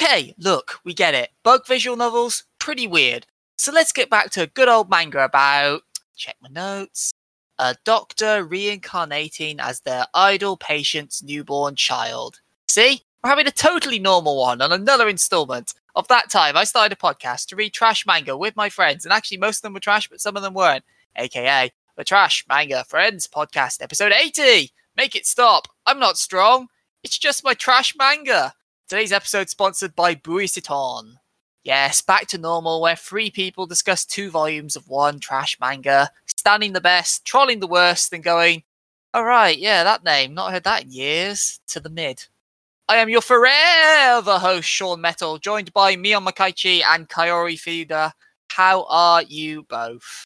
Okay, look, we get it. Bug visual novels, pretty weird. So let's get back to a good old manga about. Check my notes. A doctor reincarnating as their idol patient's newborn child. See? We're having a totally normal one on another installment of that time. I started a podcast to read trash manga with my friends, and actually, most of them were trash, but some of them weren't. AKA the Trash Manga Friends Podcast, episode 80. Make it stop. I'm not strong. It's just my trash manga. Today's episode sponsored by Buisiton. Yes, back to normal, where three people discuss two volumes of one trash manga, standing the best, trolling the worst, and going, all right, yeah, that name, not heard that in years, to the mid. I am your forever host, Sean Metal, joined by Mion Makaichi and Kaori Fuda. How are you both?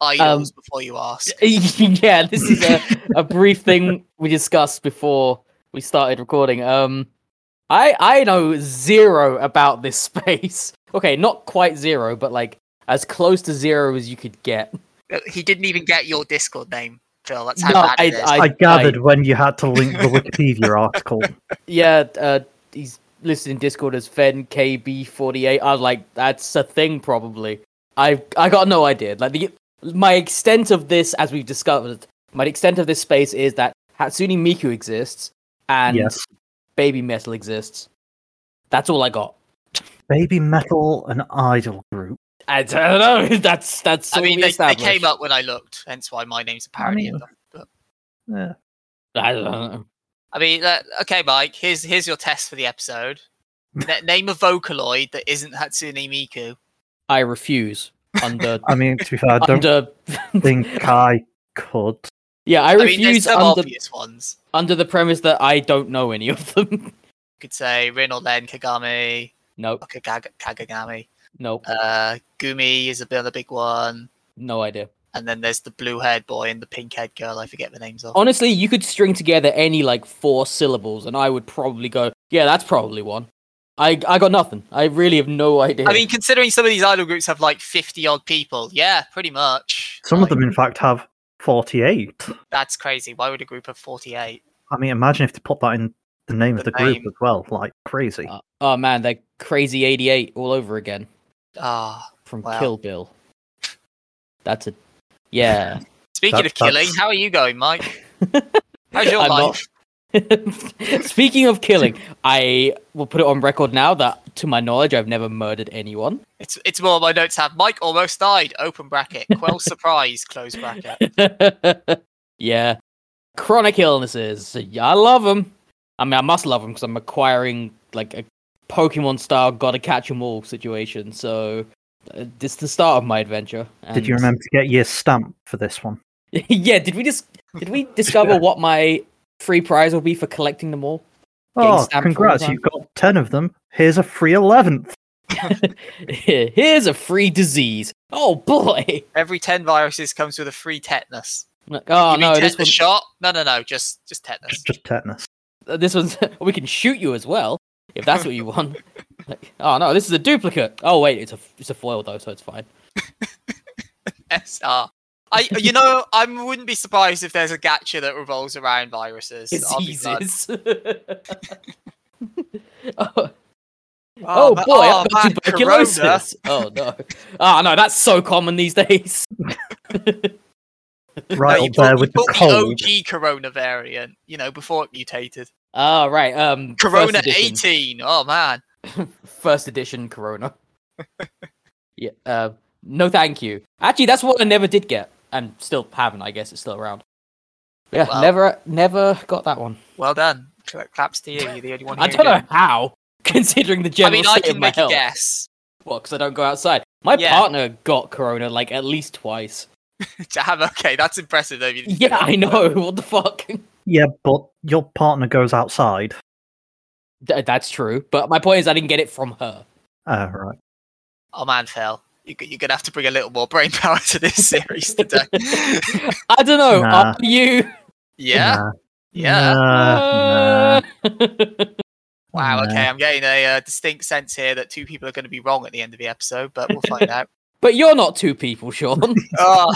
Idols before you ask. yeah, this is a, a brief thing we discussed before we started recording. Um, I I know zero about this space. Okay, not quite zero, but like as close to zero as you could get. Uh, He didn't even get your Discord name, Phil. That's how No, bad it is. I- I, gathered when you had to link the Wikipedia article. Yeah, uh, he's listed in Discord as Fen KB48. I was like, that's a thing, probably. I I got no idea. Like the my extent of this, as we've discovered, my extent of this space is that Hatsune Miku exists and yes. Baby Metal exists. That's all I got. Baby Metal, an idol group. I don't know. That's that's. I mean, we they, they came up when I looked, hence why my name's a parody mean- of them. But, Yeah. I don't know. I mean, uh, okay, Mike. Here's here's your test for the episode. Na- name a Vocaloid that isn't Hatsune Miku. I refuse. Under I mean, to be fair, I don't under. think I could. Yeah, I I, mean, refuse some under obvious ones. under the premise that I don't know any of them. You could say Rin or Len, Kagami, nope. or Kagag- Kagagami. Nope. Uh, Gumi is a bit of a big one. No idea. And then there's the blue haired boy and the pink haired girl. I forget the names of. Honestly, you could string together any like four syllables, and I would probably go, "Yeah, that's probably one." I I got nothing. I really have no idea. I mean, considering some of these idol groups have like 50 odd people, yeah, pretty much. Some of them, in fact, have 48. That's crazy. Why would a group of 48? I mean, imagine if they put that in the name The of the group as well. Like, crazy. Uh, oh man, they're crazy eighty-eight all over again Ah. from Wow. Kill Bill. That's a yeah. Speaking That- of killing, that's- how are you going, Mike? How's your I'm not- life? Speaking of killing, I will put it on record now that, to my knowledge, I've never murdered anyone. It's it's more my notes have Mike almost died, open bracket, quell surprise, close bracket. yeah. Chronic illnesses. Yeah, I love them. I mean, I must love them because I'm acquiring like a Pokemon style gotta catch 'em all situation. So uh, this is the start of my adventure. Did you remember to get your stamp for this one? yeah. Did we just did we discover what my free prize will be for collecting them all? Oh, stamped for all congrats! You've got 10 of them. Here's a free 11th. Here's a free disease. Oh boy. Every ten viruses comes with a free tetanus. Oh you mean no, this tetanus one, shot? No, no, no, just just tetanus. Just tetanus. uh, this one's we can shoot you as well if that's what you want. Like, oh no, this is a duplicate. Oh wait, it's a it's a foil though, so it's fine. SR. I, you know, I wouldn't be surprised if there's a gacha that revolves around viruses. I'll. Diseases. oh, Oh, oh boy, oh, I've got man, Corona. tuberculosis. Oh no. Oh no, that's so common these days. Right no, up there with the bought cold. the OG Corona variant, you know, before it mutated. Oh right, um Corona 18. Oh man. first edition Corona. yeah, uh, no, thank you. Actually, that's what I never did get, and still haven't. I guess it's still around. Yeah, Well. never, never got that one. Well done. Cla- Claps to you. You're the only one. I don't know didn't. how, considering the I general mean, I state can of my make a health. guess. What? Because I don't go outside. My Yeah. partner got Corona like at least twice. Damn, okay, that's impressive. Though. You Yeah, I know. What the fuck? Yeah, but your partner goes outside. Th- that's true, but my point is, I didn't get it from her. Oh, right. Oh man, Phil. You, g- you're gonna have to bring a little more brain power to this series today. I don't know. Nah. Are you? yeah, Nah, yeah. nah, nah, Wow. Okay, I'm getting a uh, distinct sense here that two people are going to be wrong at the end of the episode, but we'll find out. but you're not two people, Sean. Oh,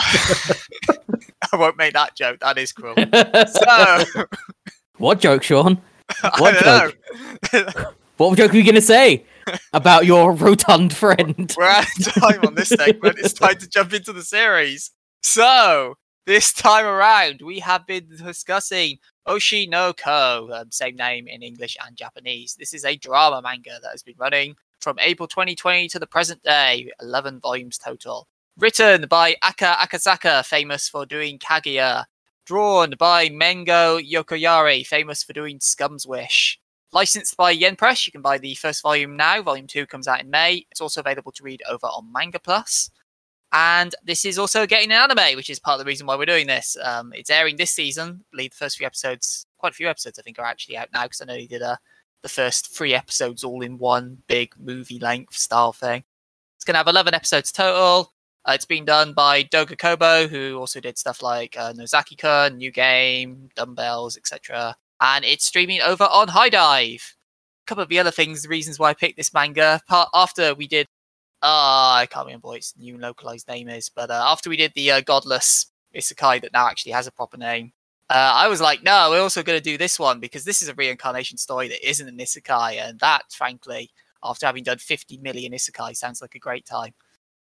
I won't make that joke. That is cruel. So, what joke, Sean? I What don't know. What joke are you gonna say about your rotund friend? We're out of time on this segment. It's time to jump into the series. So, this time around, we have been discussing Oshi no Ko, um, same name in English and Japanese. This is a drama manga that has been running from April 2020 to the present day, 11 volumes total. Written by Aka Akasaka, famous for doing Kaguya. Drawn by Mengo Yokoyari, famous for doing Scum's Wish. Licensed by Yen Press, you can buy the first volume now. Volume 2 comes out in May. It's also available to read over on Manga Plus. And this is also getting an anime, which is part of the reason why we're doing this. Um, it's airing this season. I believe the first few episodes, quite a few episodes, I think, are actually out now because I know he did a, the first three episodes all in one big movie length style thing. It's going to have 11 episodes total. Uh, it's been done by Doga Kobo, who also did stuff like uh, Nozaki Kun, New Game, Dumbbells, etc. And it's streaming over on High Dive. A couple of the other things, the reasons why I picked this manga, part after we did uh, I can't remember what its new localized name is, but uh, after we did the uh, Godless Isekai that now actually has a proper name, uh, I was like, no, we're also going to do this one because this is a reincarnation story that isn't an Isekai, and that, frankly, after having done 50 million Isekai, sounds like a great time.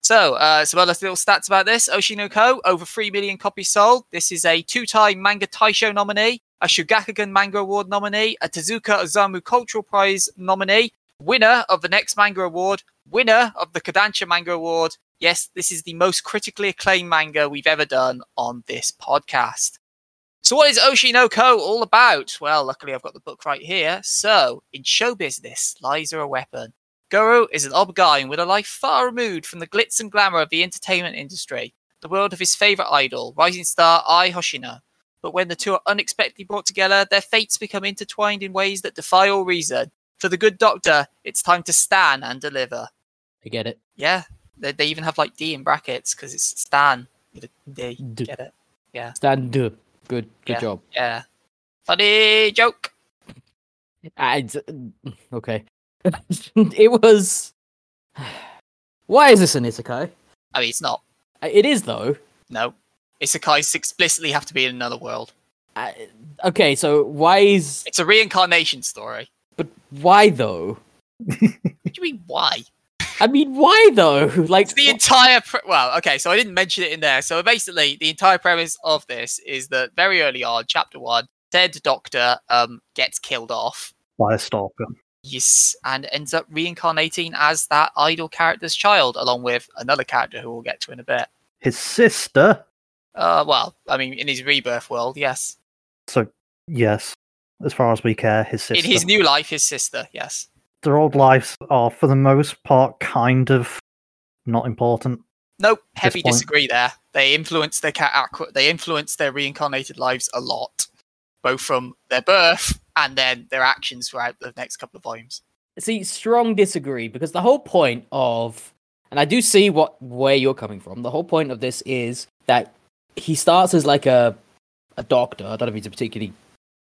So, uh, some other little stats about this Oshi no Ko, over 3 million copies sold. This is a two time Manga Taisho nominee, a Shogakukan Manga Award nominee, a Tezuka Osamu Cultural Prize nominee, winner of the next manga award, winner of the Kodansha Manga Award. Yes, this is the most critically acclaimed manga we've ever done on this podcast. So, what is Oshi no Ko all about? Well, luckily I've got the book right here. So, in show business, lies are a weapon. Goro is an odd guy with a life far removed from the glitz and glamour of the entertainment industry, the world of his favorite idol, rising star Ai Hoshino. But when the two are unexpectedly brought together, their fates become intertwined in ways that defy all reason. For the good doctor, it's time to stand and deliver. I get it. Yeah, they, they even have like D in brackets because it's Stan with a D. D. Get it? Yeah. Stand up. Good. Good Yeah. job. Yeah. Funny joke. I d- okay. it was. Why is this an isekai? I mean, it's not. It is though. No. Isekais explicitly have to be in another world. I, okay, so why is? It's a reincarnation story. But why though? What do you mean, why? I mean, why though? Like It's the entire. Pre- well, okay, so I didn't mention it in there. So basically, the entire premise of this is that very early on, chapter one, said doctor um gets killed off. by a stalker. Yes, and ends up reincarnating as that idol character's child, along with another character who we'll get to in a bit. His sister. Uh, well, I mean, in his rebirth world, yes. So yes, as far as we care, his sister. In his new life, his sister, yes. Their old lives are, for the most part, kind of not important. Nope, heavy disagree there. They influence their ca- aqua- they influence their reincarnated lives a lot, both from their birth and then their actions throughout the next couple of volumes. see strong disagree because the whole point of and i do see what where you're coming from the whole point of this is that he starts as like a a doctor. I don't know if he's a particularly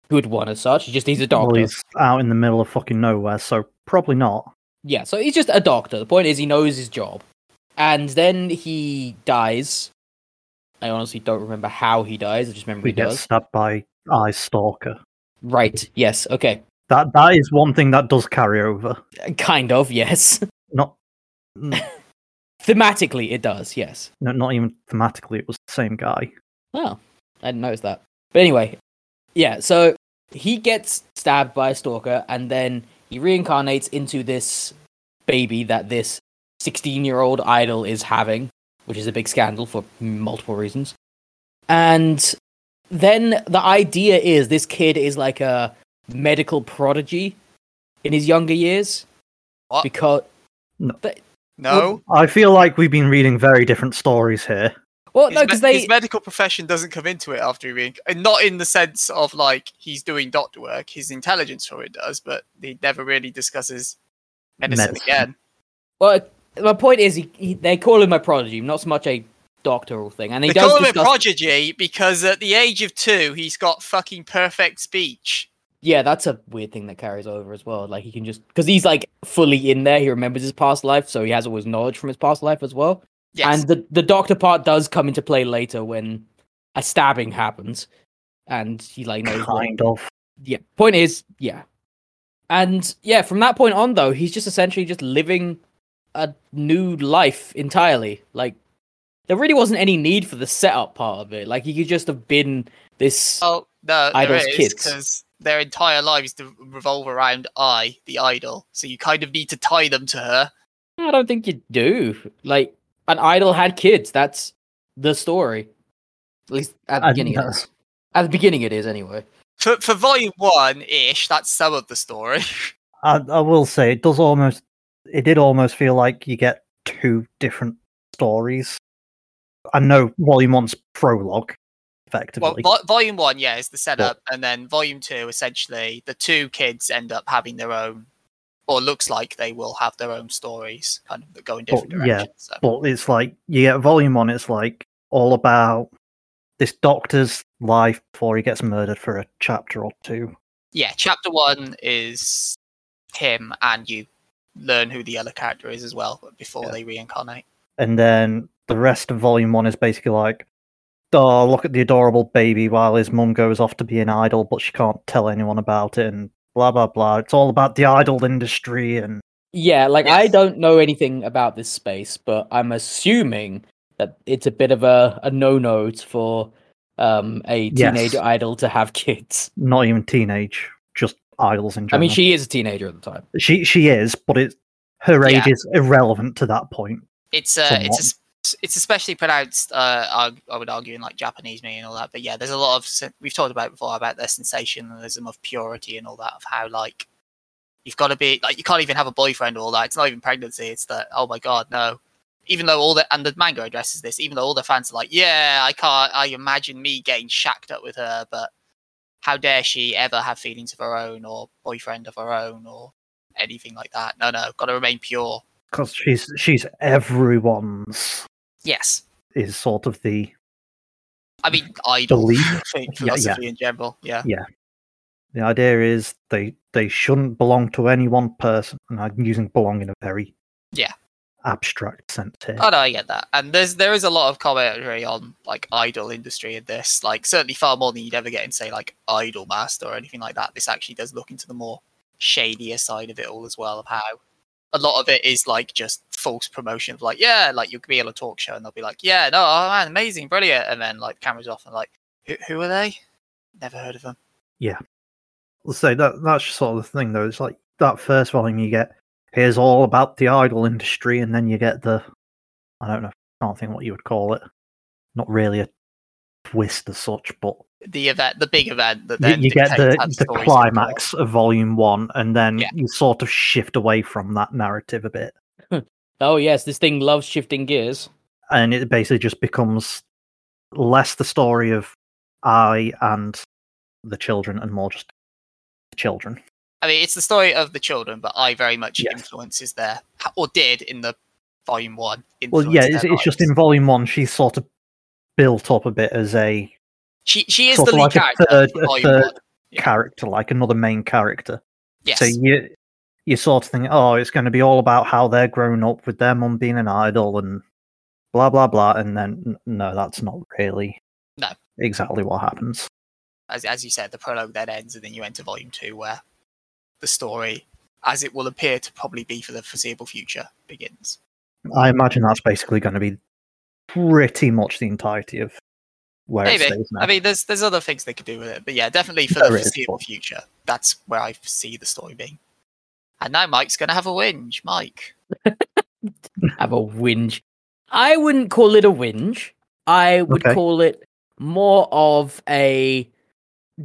good one as such. He just he's a Well, doctor. he's out in the middle of fucking nowhere, so probably not. yeah so he's just a doctor. The point is he knows his job. And then he dies. I honestly don't remember how he dies. I just remember We he get does stabbed by Ai Stalker. right. Yes. Okay. That that is one thing that does carry over. kind of yes. Not thematically it does yes no, not even thematically. It was the same guy. Oh, I didn't notice that. But anyway, yeah, so he gets stabbed by a stalker and then he reincarnates into this baby that this 16 year old idol is having, which is a big scandal for multiple reasons. And then the idea is this kid is like a medical prodigy in his younger years. What? Because, No, I feel like we've been reading very different stories here. well, his, no, me- because they. his medical profession doesn't come into it after he rein- and not in the sense of like he's doing doctor work. His intelligence for it does, but he never really discusses medicine, Medicine. again. Well, my point is, he, he, they call him a prodigy, not so much a doctoral thing. And he They does call him a prodigy because at the age of two, he's got fucking perfect speech. Yeah, that's a weird thing that carries over as well. Like he can just because he's like fully in there. He remembers his past life, so he has all his knowledge from his past life as well. Yes. And the the doctor part does come into play later when a stabbing happens, and he like knows. what- Kind of. yeah. Point is, yeah. And yeah, from that point on, though, he's just essentially just living a new life entirely. Like, there really wasn't any need for the setup part of it. Like, he could just have been this. Oh no, there Idol's is kids. because their entire lives to revolve around Ai, the idol. So you kind of need to tie them to her. I don't think you do. Like, an idol had kids. That's the story. At least at the And beginning. It that's- is. At the beginning, it is anyway. For for volume one ish, that's some of the story. I, I will say it does almost. It did almost feel like you get two different stories. I know Volume One's prologue, well, vo- volume one, yeah, is the setup, and then volume two, essentially, the two kids end up having their own, or looks like they will have their own stories, kind of that go in different But, yeah. So. but it's like you get Volume One. It's like all about this doctor's life before he gets murdered for a chapter or two. yeah, chapter one is him, and you learn who the other character is as well before Yeah. they reincarnate. and then the rest of volume one is basically like oh look at the adorable baby while his mum goes off to be an idol but she can't tell anyone about it and blah blah blah it's all about the idol industry and Yeah, like I don't know anything about this space, but I'm assuming that it's a bit of a, a no no for um a Yes. teenage idol to have kids. not even teenage just idols in general. I mean, she is a teenager at the time. she she is but it her age Yeah. is irrelevant to that point It's uh, it's es- it's especially pronounced. Uh, I, I would argue in like Japanese meaning and all that. But yeah, there's a lot of we've talked about before about the sensationalism of purity and all that of how like you've got to be like you can't even have a boyfriend or all that. It's not even pregnancy. It's that oh my god no. Even though all the and the manga addresses this, even though all the fans are like, yeah, I can't. I imagine me getting shacked up with her, but how dare she ever have feelings of her own or boyfriend of her own or anything like that? No, no, got to remain pure. because she's she's everyone's Yes. is sort of the I mean, idol Belief? phi- Yeah, yeah. philosophy in general. Yeah. Yeah. the idea is they they shouldn't belong to any one person and i'm using belong in a very Yeah. abstract sense here Oh no, I get that. And there's there is a lot of commentary on like idol industry in this. Like certainly far more than you'd ever get in say like Idol Master or anything like that. This actually does look into the more shadier side of it all as well of how a lot of it is like just false promotion of like, yeah, like you'll be on a talk show and they'll be like, Yeah, no, oh man, amazing, brilliant and then like cameras off and like who, who are they? Never heard of them. Yeah, let's say that that's sort of the thing though it's like that first volume you get here's all about the idol industry and then you get the i don't know can't think what you would call it not really a twist as such but The event the big event that you, then you get the, the story's gonna go on. climax of volume one and then Yeah. you sort of shift away from that narrative a bit Oh yes, this thing loves shifting gears. and it basically just becomes less the story of Ai and the children and more just the children. Ai mean, it's the story of the children, but I very much Yes. influences their or did in the volume one. Well, yeah, it's, it's just in volume one she's sort of built up a bit as a she she is sort the lead like a character. third- a third. Yeah. character, like another main character. Yes, So you you sort of think, oh, it's going to be all about how they're grown up with their mum being an idol and blah blah blah, and then no, that's not really No. exactly what happens. as as you said, the prologue then ends, and then you enter volume two, where the story, as it will appear to probably be for the foreseeable future, begins. I imagine that's basically going to be pretty much the entirety of where Maybe. it stays now. I mean, there's there's other things they could do with it, but yeah, definitely for the foreseeable but- future, that's where I see the story being. And now Mike's gonna have a whinge, Mike. Have a whinge. I wouldn't call it a whinge. I would Okay. call it more of a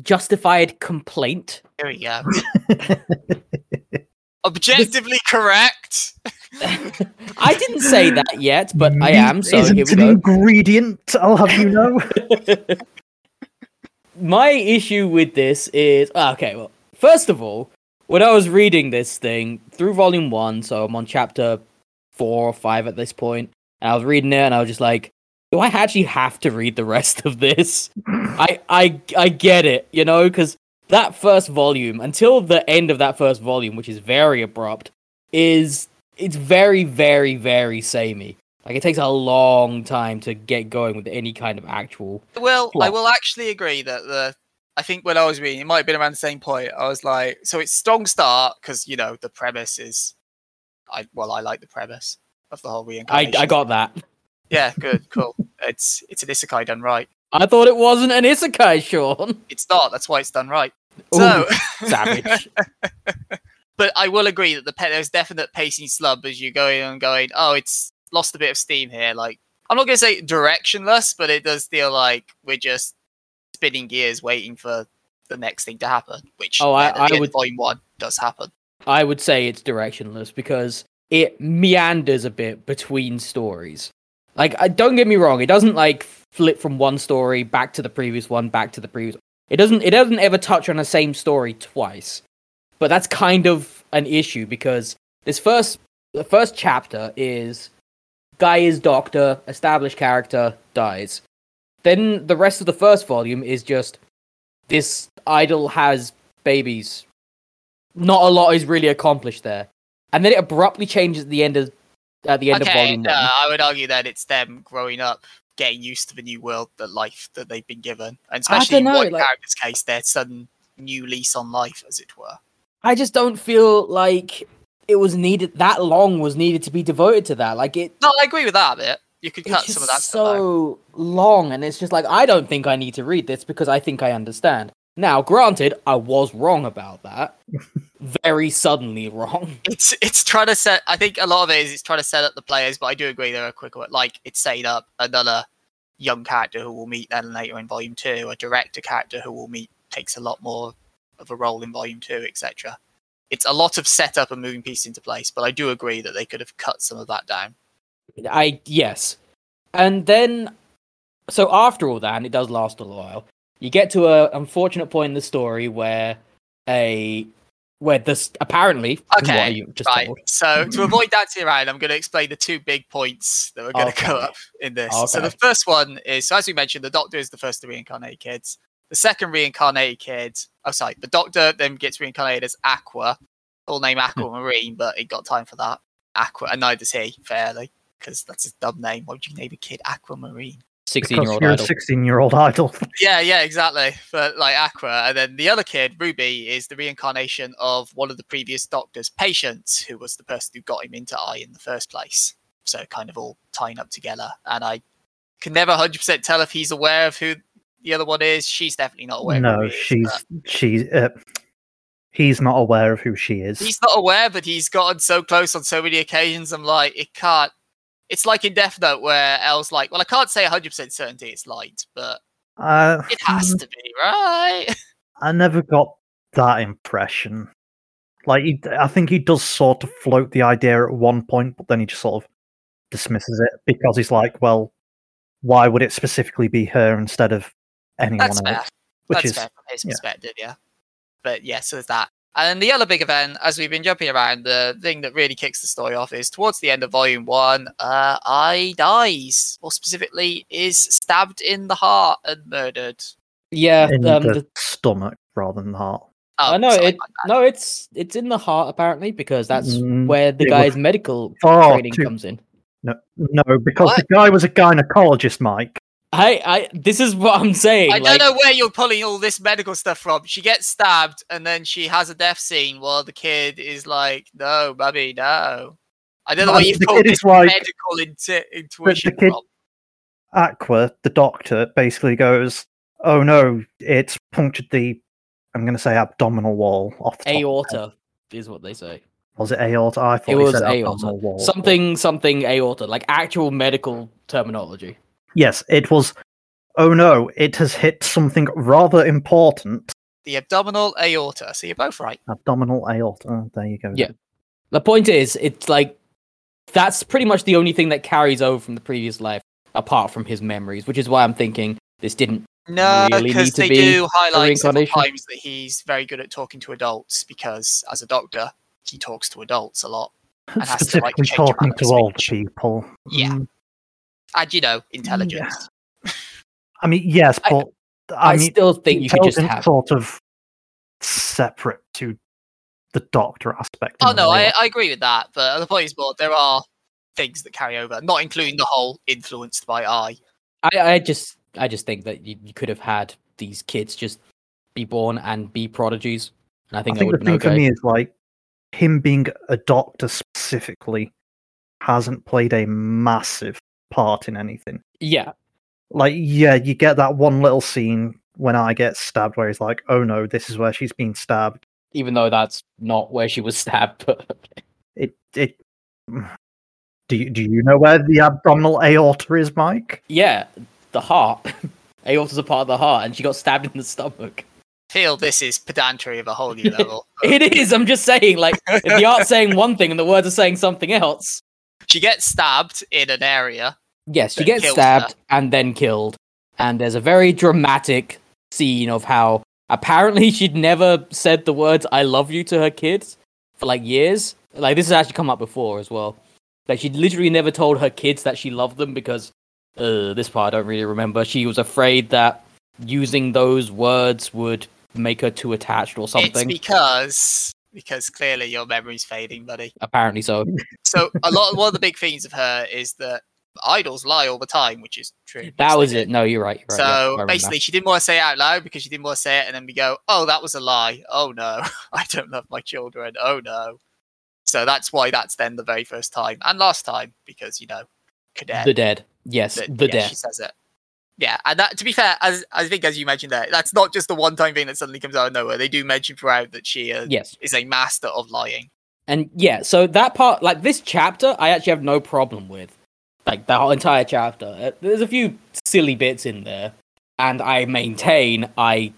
justified complaint. Here we go. Objectively correct. I didn't say that yet, but I am, so Isn't here we an go. ingredient. I'll have you know. My issue with this is ah, okay. Well, first of all, when I was reading this thing through volume one, so I'm on chapter four or five at this point, and I was reading it, and I was just like, "Do I actually have to read the rest of this?" I I I get it, you know, because that first volume until the end of that first volume, which is very abrupt, is it's very very very samey. Like it takes a long time to get going with any kind of actual Well, I will actually agree that the I think when I was reading, it might have been around the same point. I was like, so it's strong start because you know the premise is, I well, I like the premise of the whole I. I got that. Yeah, good, cool. it's it's an isekai done right. I thought it wasn't an isekai, Sean. It's not. That's why it's done right. Ooh, So, savage. but I will agree that the pe- there's definite pacing slump as you're going and going. Oh, it's lost a bit of steam here. Like I'm not going to say directionless, but it does feel like we're just spinning gears, waiting for the next thing to happen. Which Oh, I- I would- volume one does happen. I would say it's directionless because it meanders a bit between stories. Like, I, don't get me wrong, it doesn't like flip from one story back to the previous one, back to the previous. It doesn't. It doesn't ever touch on the same story twice. But that's kind of an issue because this first, the first chapter is guy is doctor, established character dies. Then the rest of the first volume is just this idol has babies not a lot is really accomplished there. And then it abruptly changes at the end of at the end of volume no, one. I would argue that it's them growing up, getting used to the new world, the life that they've been given, and especially in dunno, one like- character's case, their sudden new lease on life, as it were. I just don't feel like it was needed that long was needed to be devoted to that. Like it No, I agree with that a bit. You could cut just some of that so long and it's just like I don't think I need to read this because I think I understand. Now, granted, I was wrong about that. Very suddenly wrong. It's it's trying to set. I think a lot of it is it's trying to set up the players, but I do agree there are quicker. Like it's setting up another young character who will meet then later in volume two, a director character who will meet takes a lot more of a role in volume two, etc. It's a lot of setup and moving pieces into place, but I do agree that they could have cut some of that down. I yes. And then so after all that, and it does last a while, you get to a unfortunate point in the story where a where this apparently Okay, you just right. told. So to avoid dancing around, I'm going to explain the two big points that are going to come up in this. So the first one is, so as we mentioned, the Doctor is the first to reincarnate kids. The second reincarnated kid, oh sorry, the Doctor then gets reincarnated as Aqua, full name Hmm. Aquamarine, but it got time for that. Aqua, and neither does he, fairly, because that's his dumb name. Why would you name a kid Aquamarine? Sixteen Because year old you're a idol. 16 year old idol. Yeah, yeah, exactly. But like Aqua, and then the other kid, Ruby, is the reincarnation of one of the previous Doctor's patients, who was the person who got him into Ai in the first place. So kind of all tying up together. And I can never 100% tell if he's aware of who the other one is. She's definitely not aware. no, he is, she's but she's uh, he's not aware of who she is. He's not aware, but he's gotten so close on so many occasions. I'm like, it can't. It's like in Death Note, where L's like, well, I can't say 100% certainty it's light, but Uh, it has to be, right? I never got that impression. Like, he, I think he does sort of float the idea at one point, but then he just sort of dismisses it because he's like, well, why would it specifically be her instead of anyone That's else? fair. Which That's is fair from his yeah. perspective, yeah. But yeah, so there's that. And then the other big event, as we've been jumping around, the thing that really kicks the story off is towards the end of volume one, uh, Ai dies, or specifically is stabbed in the heart and murdered. Yeah, in um, the, the, stomach rather than the heart. Oh, I know it. my bad. No, it's it's in the heart apparently because that's Mm, where the guy's was medical far training too- comes in. No, no, because What? the guy was a gynecologist, Mike. I, I, this is what I'm saying. I like, don't know where you're pulling all this medical stuff from. She gets stabbed and then she has a death scene while the kid is like, "No, mummy, no." I don't know But where uh, you've the pulled this like- medical intu- intuition kid- from. Aqua, the doctor, basically goes, "Oh no, it's punctured the, I'm going to say abdominal wall off the top of my head. aorta is what they say. Was it aorta? I thought It was said aorta. wall. Something something aorta, like actual medical terminology. Yes, it was. Oh no, it has hit something rather important. The abdominal aorta. So you're both right. Abdominal aorta. There you go. Yeah. The point is, it's like that's pretty much the only thing that carries over from the previous life, apart from his memories, which is why I'm thinking this didn't. No, really because need to they be do highlight several reincarnation? times that he's very good at talking to adults. Because as a doctor, he talks to adults a lot, and has to, like, Specifically change talking to the older people. Yeah. Mm, and you know, intelligence. I mean, yes, but I, I, mean, still think you could just have. sort of separate to the doctor aspect. Oh no. I, I agree with that. But the point is more there are things that carry over, not including the whole influenced by Ai. I, I just I just think that you, you could have had these kids just be born and be prodigies. And I think, I think think, that would the have thing been for me is like him being a doctor specifically hasn't played a massive part in anything. Yeah, Like, yeah, you get that one little scene when I get stabbed where he's like, "Oh no, this is where she's been stabbed." even though that's not where she was stabbed. But It it. Do you do you know where the abdominal aorta is, Mike? yeah, the heart. Aorta's a part of the heart, and she got stabbed in the stomach. feel this is pedantry of a whole new level. It is. I'm just saying, like, if the art's saying one thing and the words are saying something else. She gets stabbed in an area. Yes, she gets stabbed her. and then killed. And there's a very dramatic scene of how apparently she'd never said the words "I love you" to her kids for like years. Like this has actually come up before as well. Like she'd literally never told her kids that she loved them because uh, this part I don't really remember. She was afraid that using those words would make her too attached or something. It's because because clearly your memory's fading, buddy. apparently so. So a lot one of the big themes of her is that idols lie all the time, which is true. That was it. No, you're right. You're right. yeah, So basically, she didn't want to say it out loud because she didn't want to say it, and then we go, "Oh, that was a lie. Oh no, I don't love my children. Oh no." So that's why that's then the very first time and last time because you know, cadet. the dead. Yes, that- the yeah, dead. She says it. Yeah, and that to be fair, as I think as you mentioned there, that's not just the one-time thing that suddenly comes out of nowhere. They do mention throughout that she uh, Yes. is a master of lying. And yeah, so that part, like this chapter, I actually have no problem with. Like the whole entire chapter. Uh, There's a few silly bits in there, and I maintain I.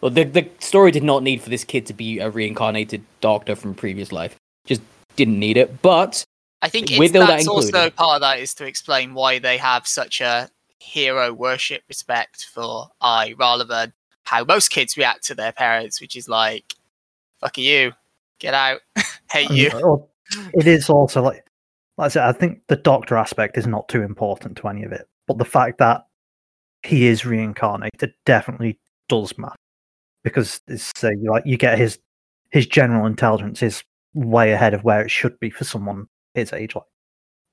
Well, the the story did not need for this kid to be a reincarnated doctor from previous life. Just didn't need it. But I think With it's, all that that's also part of that is to explain why they have such a hero worship respect for Ai, rather than how most kids react to their parents, which is like, "Fuck you, get out, hate you." it is also like, like I said, I think the doctor aspect is not too important to any of it, but the fact that he is reincarnated definitely does matter because it's uh, you like you get his his general intelligence is way ahead of where it should be for someone his age. Like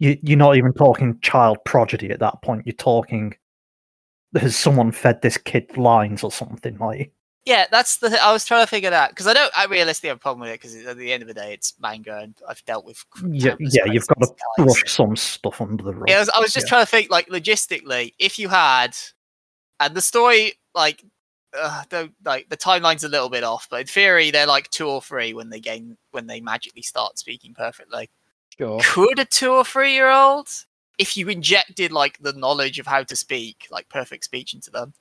you, you're not even talking child prodigy at that point. You're talking has someone fed this kid lines or something like Yeah, that's the. Th- I was trying to figure that because I don't. I realistically have a problem with it because at the end of the day, it's manga, and I've dealt with. yeah, yeah. You've got to brush some stuff under the rug. Yeah, I was, I was just Yeah. trying to think, like, logistically, if you had, and the story, like, uh, don't like the timeline's a little bit off, but in theory, they're like two or three when they gain when they magically start speaking perfectly. Sure. Could a two or three year old, if you injected like the knowledge of how to speak, like perfect speech into them,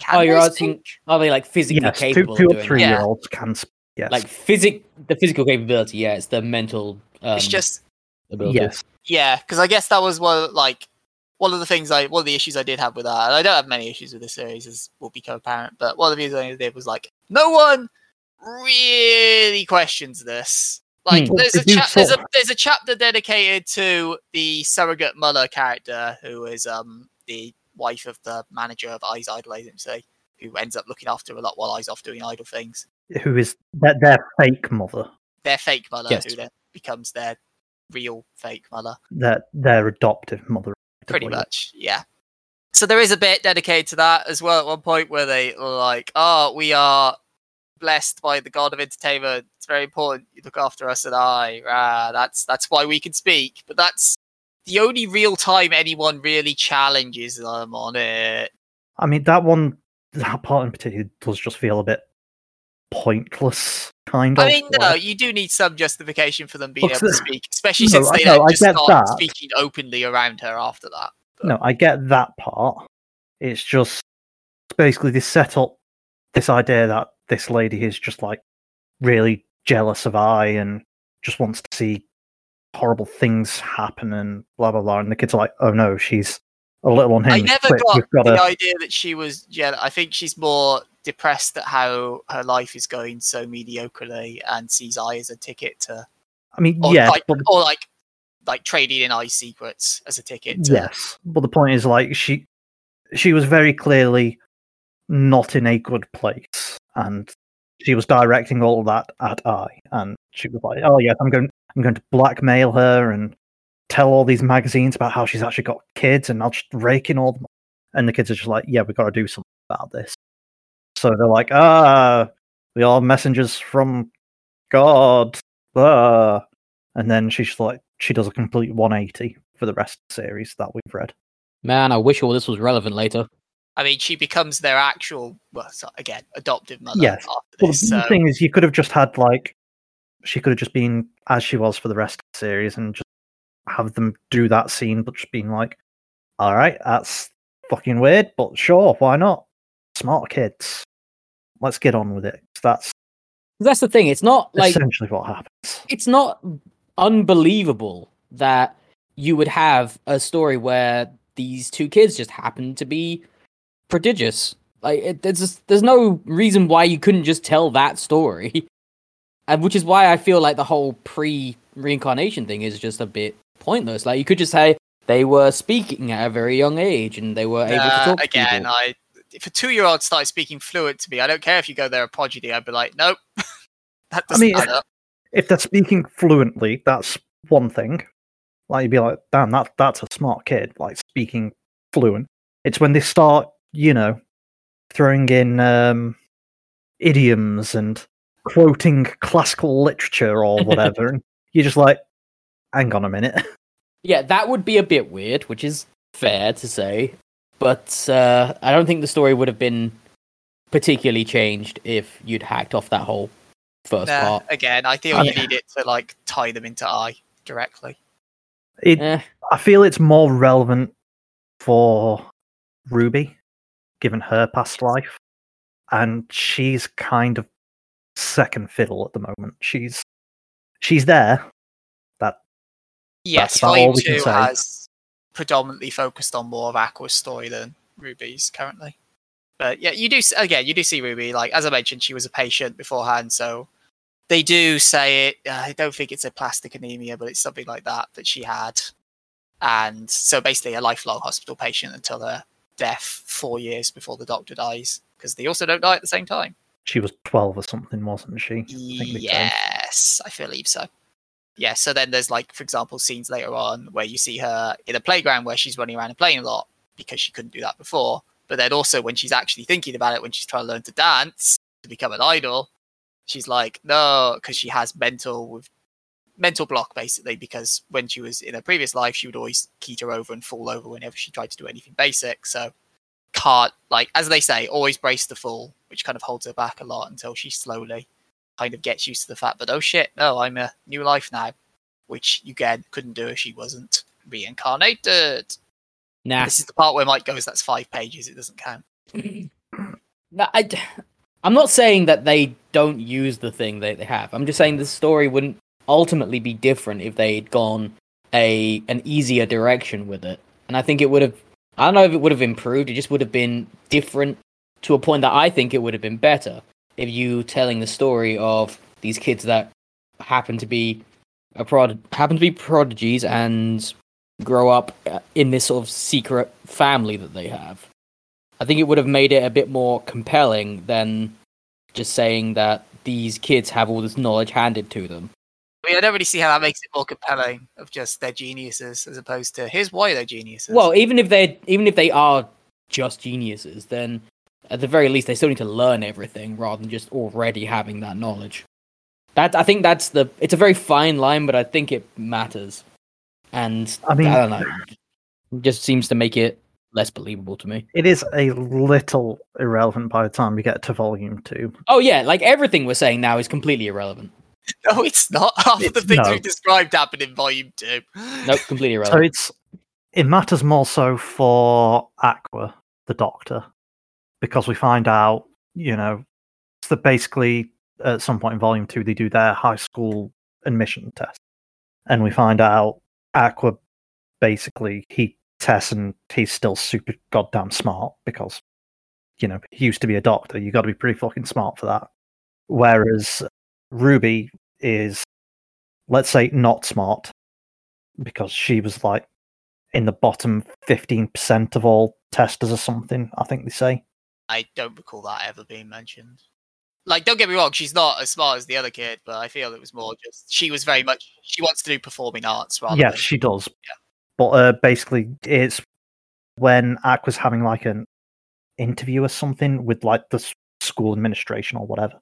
can Oh, you're they asking- speak? Are they like physically yes, capable two of or three that? Year olds can. sp- Yes, Like physic, the physical capability. Yeah, it's the mental. Um, it's just ability. yes. yeah, because I guess that was one like one of the things I one of the issues I did have with that. And I don't have many issues with this series, as will become apparent. But one of the things I did was like no one really questions this. Like Hmm. there's a cha- there's a there's a chapter dedicated to the surrogate Muller character who is um the wife of the manager of Ai's Idol Agency, who ends up looking after a lot while Ai's off doing idol things. Who is their, their fake mother? Their fake mother, Yes. who then becomes their real fake mother. Their their adoptive mother. pretty much yeah so there is a bit dedicated to that as well at one point where they like oh we are blessed by the god of entertainment it's very important you look after us and i ah, that's that's why we can speak but that's the only real time anyone really challenges them on it I mean, that one, that part in particular, does just feel a bit pointless, kind of. i mean no you do need some justification for them being able to speak especially No, since they I just start that. speaking openly around her after that No, I get that part. It's just basically they set up this idea that this lady is just like really jealous of Ai and just wants to see horrible things happen and blah blah blah. And the kids are like, "Oh no, she's a little I never Quick, got got the to." idea that she was jealous. I think she's more depressed at how her life is going so mediocrely and sees Ai as a ticket to, I mean, or yes, like, but or like, like trading in Ai secrets as a ticket. To, yes, but the point is, like, she she was very clearly not in a good place, and she was directing all that at Ai, and she was like, "Oh yes, I'm going, I'm going to blackmail her and tell all these magazines about how she's actually got kids, and I'll just rake in all them." And the kids are just like, "Yeah, we've got to do something about this." So they're like, ah, we are messengers from God. Ah. And then she's like, she does a complete 180 for the rest of the series that we've read. Man, I wish all this was relevant later. I mean, she becomes their actual, well, so again, adoptive mother Yes. after Well, this. the So, thing is, you could have just had like, she could have just been as she was for the rest of the series and just have them do that scene, but just being like, all right, that's fucking weird, but sure, why not? Smart kids. Let's get on with it. That's That's the thing. It's not like essentially what happens. it's not unbelievable that you would have a story where these two kids just happen to be prodigious. Like it, there's just, there's no reason why you couldn't just tell that story, and which is why I feel like the whole pre reincarnation thing is just a bit pointless. Like you could just say they were speaking at a very young age and they were able to uh, talk again, people. I if a two-year-old starts speaking fluent to me, I don't care if you go there a prodigy. I'd be like, nope, that doesn't mean, add up. If they're speaking fluently, that's one thing. Like you'd be like, damn, that that's a smart kid, like speaking fluent. It's when they start, you know, throwing in um, idioms and quoting classical literature or whatever, and you're just like, hang on a minute. Yeah, that would be a bit weird, which is fair to say. But uh, I don't think the story would have been particularly changed if you'd hacked off that whole first Nah, part. again, I feel I you mean- need it to like tie them into Ai directly. It, Eh, I feel it's more relevant for Ruby, given her past life, and she's kind of second fiddle at the moment. She's she's there. That Yes, Volume Two has predominantly focused on more of Aqua's story than Ruby's currently. But yeah, you do again. You do see Ruby like as I mentioned, she was a patient beforehand, so they do say it. Uh, I don't think it's aplastic anemia, but it's something like that that she had, and so basically a lifelong hospital patient until her death, four years before the doctor dies, because they also don't die at the same time. she was twelve or something, wasn't she? I think they said. Yes, I believe so. Yeah, so then there's like, for example, scenes later on where you see her in a playground where she's running around and playing a lot because she couldn't do that before. But then also when she's actually thinking about it, when she's trying to learn to dance to become an idol, she's like, no, because she has mental with mental block basically because when she was in her previous life, she would always keter over and fall over whenever she tried to do anything basic. So can't like as they say, always brace the fall, which kind of holds her back a lot until she slowly kind of gets used to the fact that oh shit, no, I'm a new life now, which you again couldn't do if she wasn't reincarnated. nah, This is the part where Mike goes, "That's five pages. It doesn't count." No, I, am not saying that they don't use the thing that they have. I'm just saying the story wouldn't ultimately be different if they'd gone a an easier direction with it. And I think it would have. I don't know if it would have improved. It just would have been different to a point that I think it would have been better if you telling the story of these kids that happen to be a prod happen to be prodigies and grow up uh, in this sort of secret family that they have. I think it would have made it a bit more compelling than just saying that these kids have all this knowledge handed to them. I mean, I don't really see how that makes it more compelling of just they're geniuses as opposed to here's why they're geniuses. Well, even if they're even if they are just geniuses, then at the very least they still need to learn everything rather than just already having that knowledge. That I think that's the it's a very fine line, but I think it matters. And I mean- I don't know. It just seems to make it less believable to me. It is a little irrelevant by the time we get to volume two. Oh yeah, like everything we're saying now is completely irrelevant. no, it's not. Half of the things no. we've described happen in volume two. Nope, completely So it's it matters more so for Aqua, the Doctor, because we find out, you know, that basically at some point in Volume Two they do their high school admission test, and we find out Aqua basically he tests and he's still super goddamn smart because you know he used to be a doctor. You got to be pretty fucking smart for that. Whereas Ruby is, let's say, not smart because she was like in the bottom 15% of all testers or something, I think they say. I don't recall that ever being mentioned. Like, don't get me wrong, she's not as smart as the other kid, but I feel it was more just she was very much she wants to do performing arts rather Yes, than she does. Yeah. But uh, basically, it's when Aqua's having like an interview or something with like the school administration or whatever.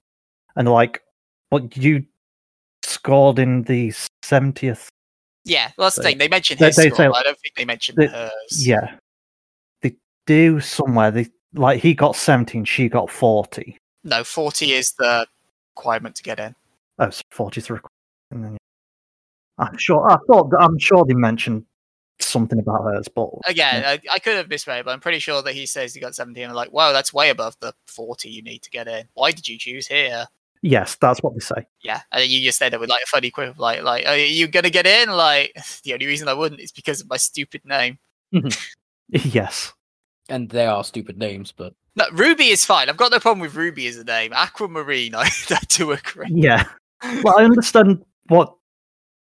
And like, but you scored in the 70th. Yeah, well, that's the They- thing. They mentioned they- his they score, say- I don't think they mentioned they- hers. Yeah. They do somewhere. They like he got 17, she got 40. No, 40 is the requirement to get in. Oh, it's 43. And then, I'm sure. I thought. I'm sure they mentioned something about hers, but Again, I, I could have misread, but I'm pretty sure that he says he got 17. I'm like, whoa, that's way above the 40 you need to get in. Why did you choose here? Yes, that's what they say. Yeah, and then you just said it with like a funny quip, of like, like, are you gonna get in? Like, the only reason I wouldn't is because of my stupid name. Yes. And they are stupid names, but No, Ruby is fine. I've got no problem with Ruby as a name. Aquamarine, I, I do agree. Yeah. Well, I understand what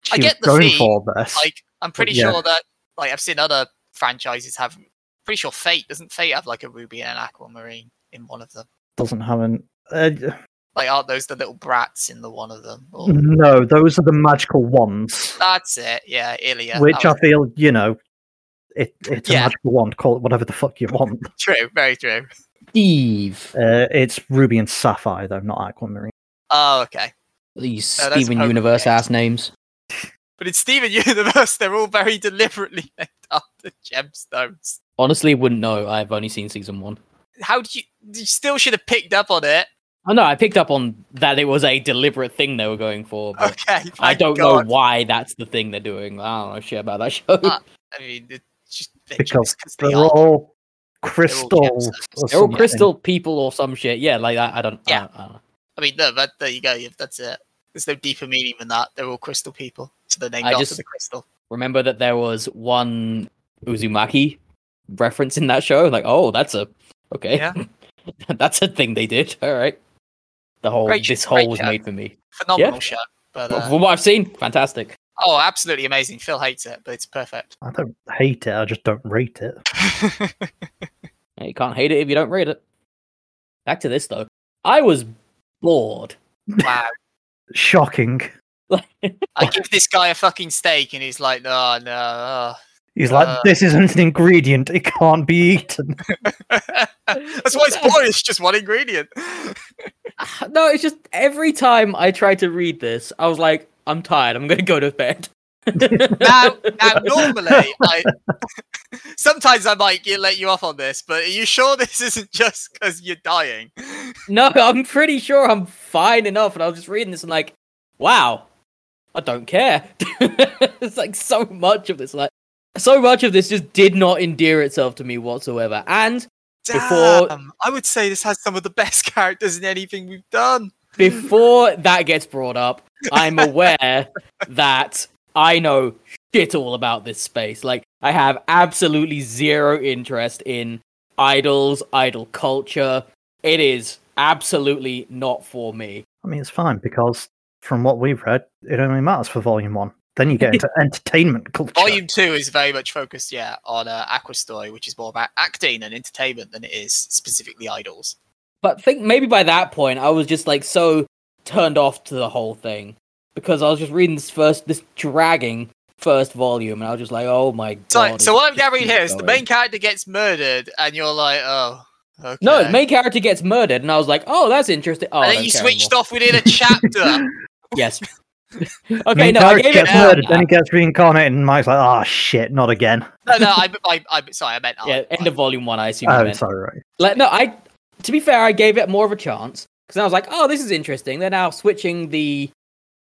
she I get was the going theme, for there. Like, I'm pretty yeah. sure that like I've seen other franchises have. Pretty sure Fate doesn't Fate have like a Ruby and an Aquamarine in one of them. Doesn't have an. Uh, Like, aren't those the little brats in the one of them? Or- no, those are the magical wands, That's it. Yeah, Ilya. which I was feel, you know, it, it's Yeah. a magical wand. Call it whatever the fuck you want. true. Very true. Steve. Uh, it's ruby and sapphire, though, not aquamarine. Oh, okay. These No, Steven Universe games. ass names. But in Steven Universe, they're all very deliberately named after gemstones. Honestly, wouldn't know. I've only seen season one. How did you? You still should have picked up on it. Oh no, I picked up on that it was a deliberate thing they were going for, but Okay. I don't God. know why that's the thing they're doing. I don't know shit about that show. Uh, I mean, it's just they're Because just They're they are. all crystal. gemstones. or They're all crystal people or some shit. Yeah, like that. I don't. I Yeah. don't- I don't know. I mean, no, but there you go. yeah, That's it. There's no deeper meaning than that. They're all crystal people, so they're named I after just- the crystal. Remember that there was one Uzumaki reference in that show. Like, oh, that's a okay. Yeah. that's a thing they did. All right. The whole Great this great whole was show. made for me. Phenomenal show. But But uh, From what I've seen, fantastic. oh, absolutely amazing. Phil hates it, but it's perfect. I don't hate it. I just don't rate it. Yeah, You can't hate it if you don't rate it. Back to this though. I was bored. wow. Shocking. I give this guy a fucking steak, and he's like, "No, no." oh." He's like, Uh. this isn't an ingredient. It can't be eaten. That's why it's boring. It's just one ingredient. no, it's just every time I try to read this, I was like, I'm tired. I'm gonna go to bed. now, now, normally, I sometimes I might get, let you off on this, but are you sure this isn't just because you're dying? No, I'm pretty sure I'm fine enough. And I was just reading this and like, wow, I don't care. it's like so much of this, like, so much of this just did not endear itself to me whatsoever. And Before- I would say this has some of the best characters in anything we've done. before that gets brought up, I'm aware that I know shit all about this space. Like, I have absolutely zero interest in idols, idol culture. It is absolutely not for me. I mean, it's fine because from what we've read, it only matters for volume one. Then you get into entertainment culture. Volume two is very much focused, yeah, on uh, Aqua Story, which is more about acting and entertainment than it is specifically idols. But think maybe by that point I was just like so turned off to the whole thing because I was just reading this first this dragging first volume and I was just like, oh my So, god. so what I'm just gathering here is the main character gets murdered, and you're like, oh, okay. No, the main character gets murdered and I was like, oh that's interesting. Oh, I and then you switched anymore. off within a chapter. Yes. Okay, Main no, I gave gets it murdered, then he gets reincarnated, and Mike's like, "Oh shit, not again." no, no, I, I, I, sorry, I meant. Yeah, I, end of volume one, I assume. Oh, you Oh, meant. sorry, right. Like, no, I. To be fair, I gave it more of a chance because I was like, "Oh, this is interesting." They're now switching the.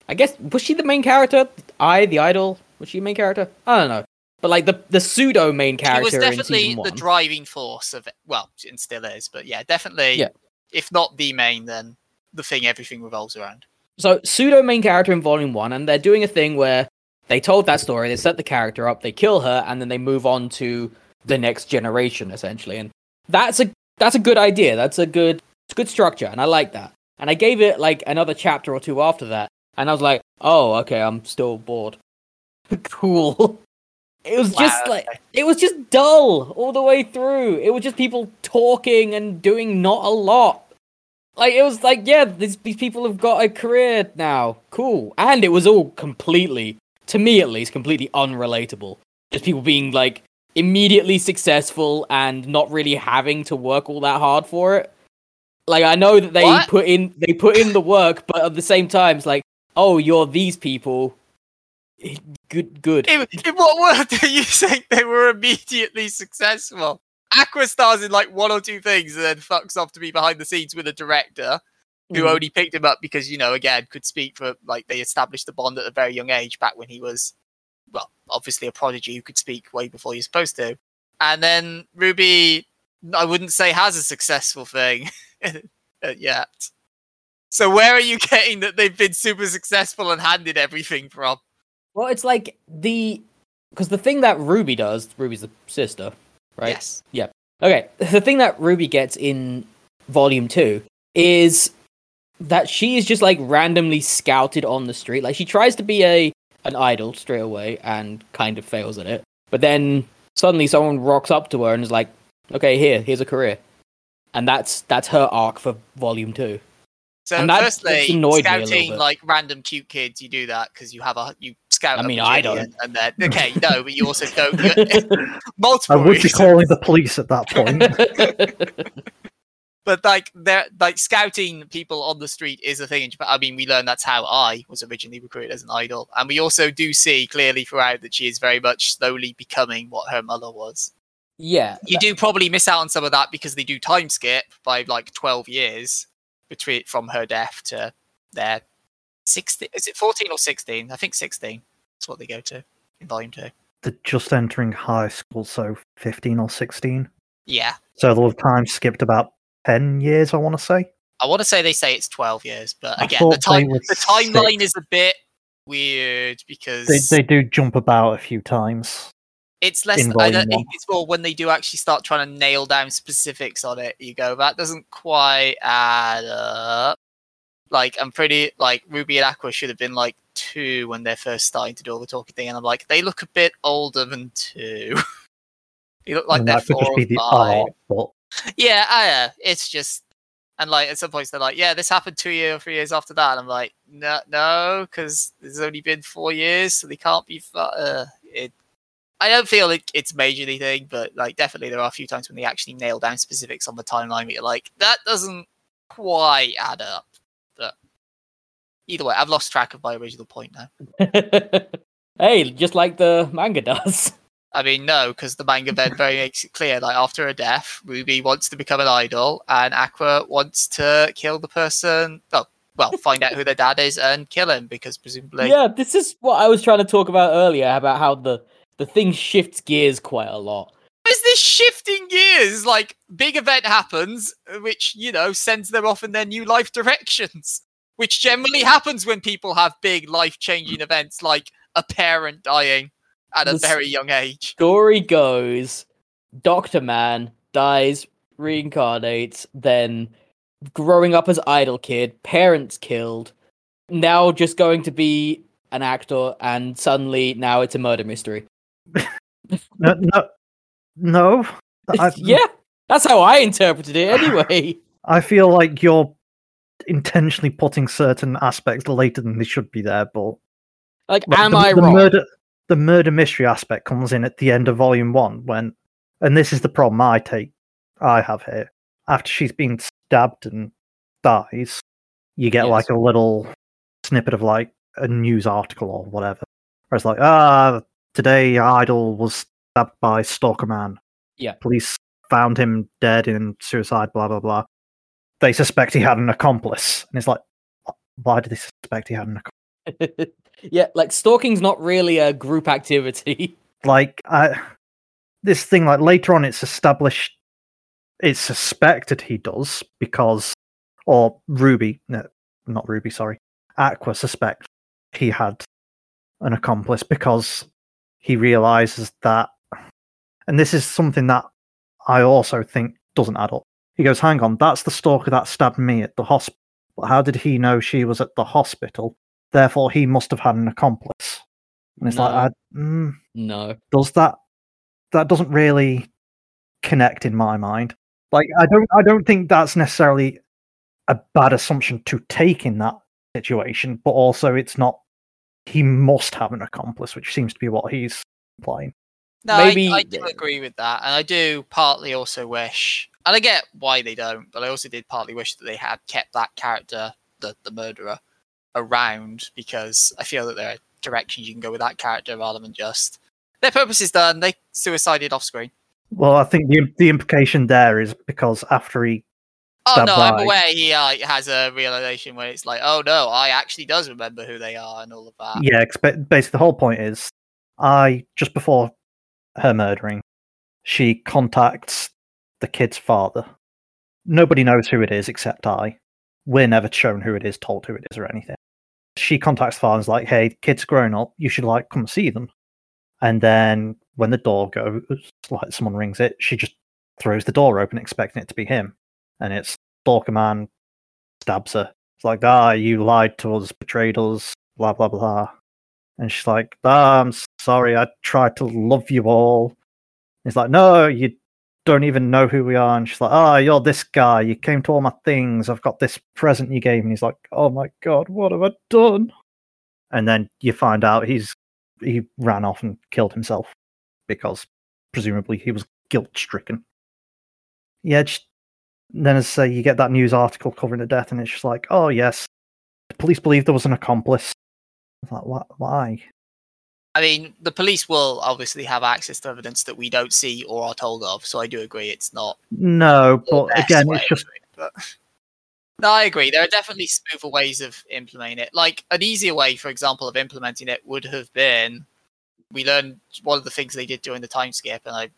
I guess was she the main character? I, the idol, was she a main character? I don't know, but like the the pseudo main He character was in definitely season the driving force of it. Well, and still is, but yeah, definitely. Yeah. If not the main, then the thing everything revolves around. So pseudo main character in volume one, and they're doing a thing where they told that story, they set the character up, they kill her, and then they move on to the next generation essentially, and that's a that's a good idea. That's a good it's a good structure, and I like that. And I gave it like another chapter or two after that, and I was like, oh, okay, I'm still bored. cool. It was just like it was just dull all the way through. It was just people talking and doing not a lot. Like it was like, yeah, these these people have got a career now. Cool. And it was all completely, to me at least, completely unrelatable. Just people being like immediately successful and not really having to work all that hard for it. Like I know that they What? put in they put in the work, but at the same time, it's like, oh, you're these people. Good, good. In, in what world are you saying they were immediately successful? Aqua stars in like one or two things and then fucks off to be behind the scenes with a director who Mhm. only picked him up because, you know, again, could speak for like they established the bond at a very young age back when he was, well, obviously a prodigy who could speak way before he was supposed to. And then Ruby, I wouldn't say has a successful thing uh, yet. So where are you getting that they've been super successful and handed everything from? Well, it's like the because the thing that Ruby does, Ruby's the sister, right? Yes. Yep. Okay, the thing that Ruby gets in Volume 2 is that she is just like randomly scouted on the street. Like she tries to be a an idol straight away and kind of fails at it. But then suddenly someone rocks up to her and is like, "Okay, here, here's a career." And that's that's her arc for Volume 2. So And that- firstly, annoyed me a little scouting like random cute kids, you do that because you have a you scout. I a mean, I don't. And then okay, no, but you also don't. you- multiple. I would be reasons. calling the police at that point. but like they're like scouting people on the street is a thing in Japan. I mean, we learn that's how Ai was originally recruited as an idol, and we also do see clearly throughout that she is very much slowly becoming what her mother was. yeah. You do probably miss out on some of that because they do time skip by like twelve years between from her death to their sixteen. Is it fourteen or sixteen? I think sixteen. That's what they go to in volume two. They're just entering high school, so 15 or 16. Yeah, So have time skipped about 10 years, I want to say. I want to say they say it's twelve years, but I again, the time the timeline is a bit weird because They, they do jump about a few times. it's less. I don't one. it's more when they do actually start trying to nail down specifics on it. You go, that doesn't quite add up. Like I'm pretty like Ruby and Aqua should have been like two when they're first starting to do all the talking thing, and I'm like they look a bit older than two. they look like and they're that four or the five. art, but Yeah, I, uh, it's just, and like at some points they're like, yeah, this happened two years or three years after that, and I'm like, no, no, because there's only been four years, so they can't be. Fu- uh, it. I don't feel like it's majorly thing, but like definitely there are a few times when they actually nail down specifics on the timeline. Where you're like, that doesn't quite add up. Either way, I've lost track of my original point now. hey, just like the manga does. I mean, no, because the manga then very makes it clear. Like after her death, Ruby wants to become an idol, and Aqua wants to kill the person. Oh, well, find out who their dad is and kill him because presumably, yeah, this is what I was trying to talk about earlier about how the the thing shifts gears quite a lot. is this shifting gears? Like big event happens, which you know sends them off in their new life directions, which generally happens when people have big life changing events, like a parent dying at a This- very young age. Story goes, Doctor Man dies, reincarnates, then growing up as idol kid, parents killed, now just going to be an actor, and suddenly now it's a murder mystery. no, no, no. I, yeah, that's how I interpreted it anyway. I feel like you're intentionally putting certain aspects later than they should be there, but Like, am the, I the wrong? Murder, the murder mystery aspect comes in at the end of volume one when, and this is the problem I take, I have here. After she's been stabbed and dies, you get Yes. like a little snippet of like a news article or whatever, where it's like, ah, today Idol was stabbed by Stalker Man. Yeah. Police found him dead in suicide. Blah blah blah. They suspect he had an accomplice, and it's like, why do they suspect he had an accomplice? yeah, like stalking's not really a group activity. like I, this thing like later on it's established it's suspected he does because or ruby no not ruby sorry aqua suspect he had an accomplice because he realizes that and this is something that i also think doesn't add up he goes hang on that's the stalker that stabbed me at the hospital how did he know she was at the hospital therefore he must have had an accomplice and it's like No. I, mm, No. does that that doesn't really connect in my mind like i don't i don't think that's necessarily a bad assumption to take in that situation but also it's not he must have an accomplice which seems to be what he's implying No, Maybe I, I do agree with that, and I do partly also wish and I get why they don't, but I also did partly wish that they had kept that character, the the murderer, around because I feel that there are directions you can go with that character rather than just their purpose is done. They suicided off screen. Well, I think the the implication there is because after he Oh no, I'm aware he uh, has a realization where it's like, oh no, Ai actually does remember who they are and all of that. Yeah, expe- basically the whole point is, I just before her murdering, she contacts the kid's father. Nobody knows who it is except Ai. We're never shown who it is, told who it is, or anything. She contacts the father and is like, "Hey, kid's grown up. You should like come see them." And then when the door goes, like someone rings it, she just throws the door open, expecting it to be him, and it's Stalker Man stabs her. It's like, "Ah, you lied to us, betrayed us, blah blah blah." And she's like, ah, I'm sorry, I tried to love you all. He's like, no, you don't even know who we are. And she's like, ah, you're this guy. You came to all my things. I've got this present you gave me. He's like, oh my God, what have I done? And then you find out he's he ran off and killed himself because presumably he was guilt stricken. Yeah, just, then as I say, you get that news article covering the death, and it's just like, oh yes, the police believe there was an accomplice. It's like, "Why- why? I mean, the police will obviously have access to evidence that we don't see or are told of, so I do agree it's not No, but again, it's just it, but... No, I agree. There are definitely smoother ways of implementing it. Like an easier way, for example, of implementing it would have been we learned one of the things they did during the time skip, and I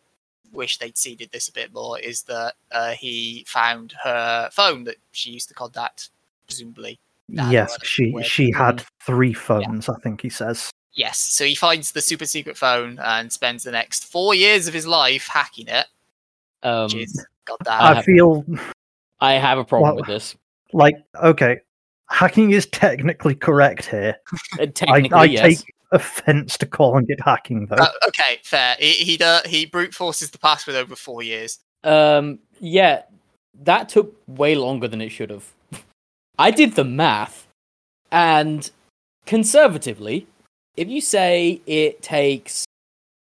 wish they'd seeded this a bit more, is that uh, he found her phone that she used to contact, presumably. Yes, she with. she had three phones. I think he says. Yes, so he finds the super secret phone and spends the next four years of his life hacking it, Um, which is goddamn. I I feel I have a problem Well- with this. like okay, hacking is technically correct here. Uh, I, I yes. take offense to calling it hacking though. Uh, okay, fair. He he, do, he brute forces the password over four years. Um, yeah, that took way longer than it should have. I did the math, and conservatively, if you say it takes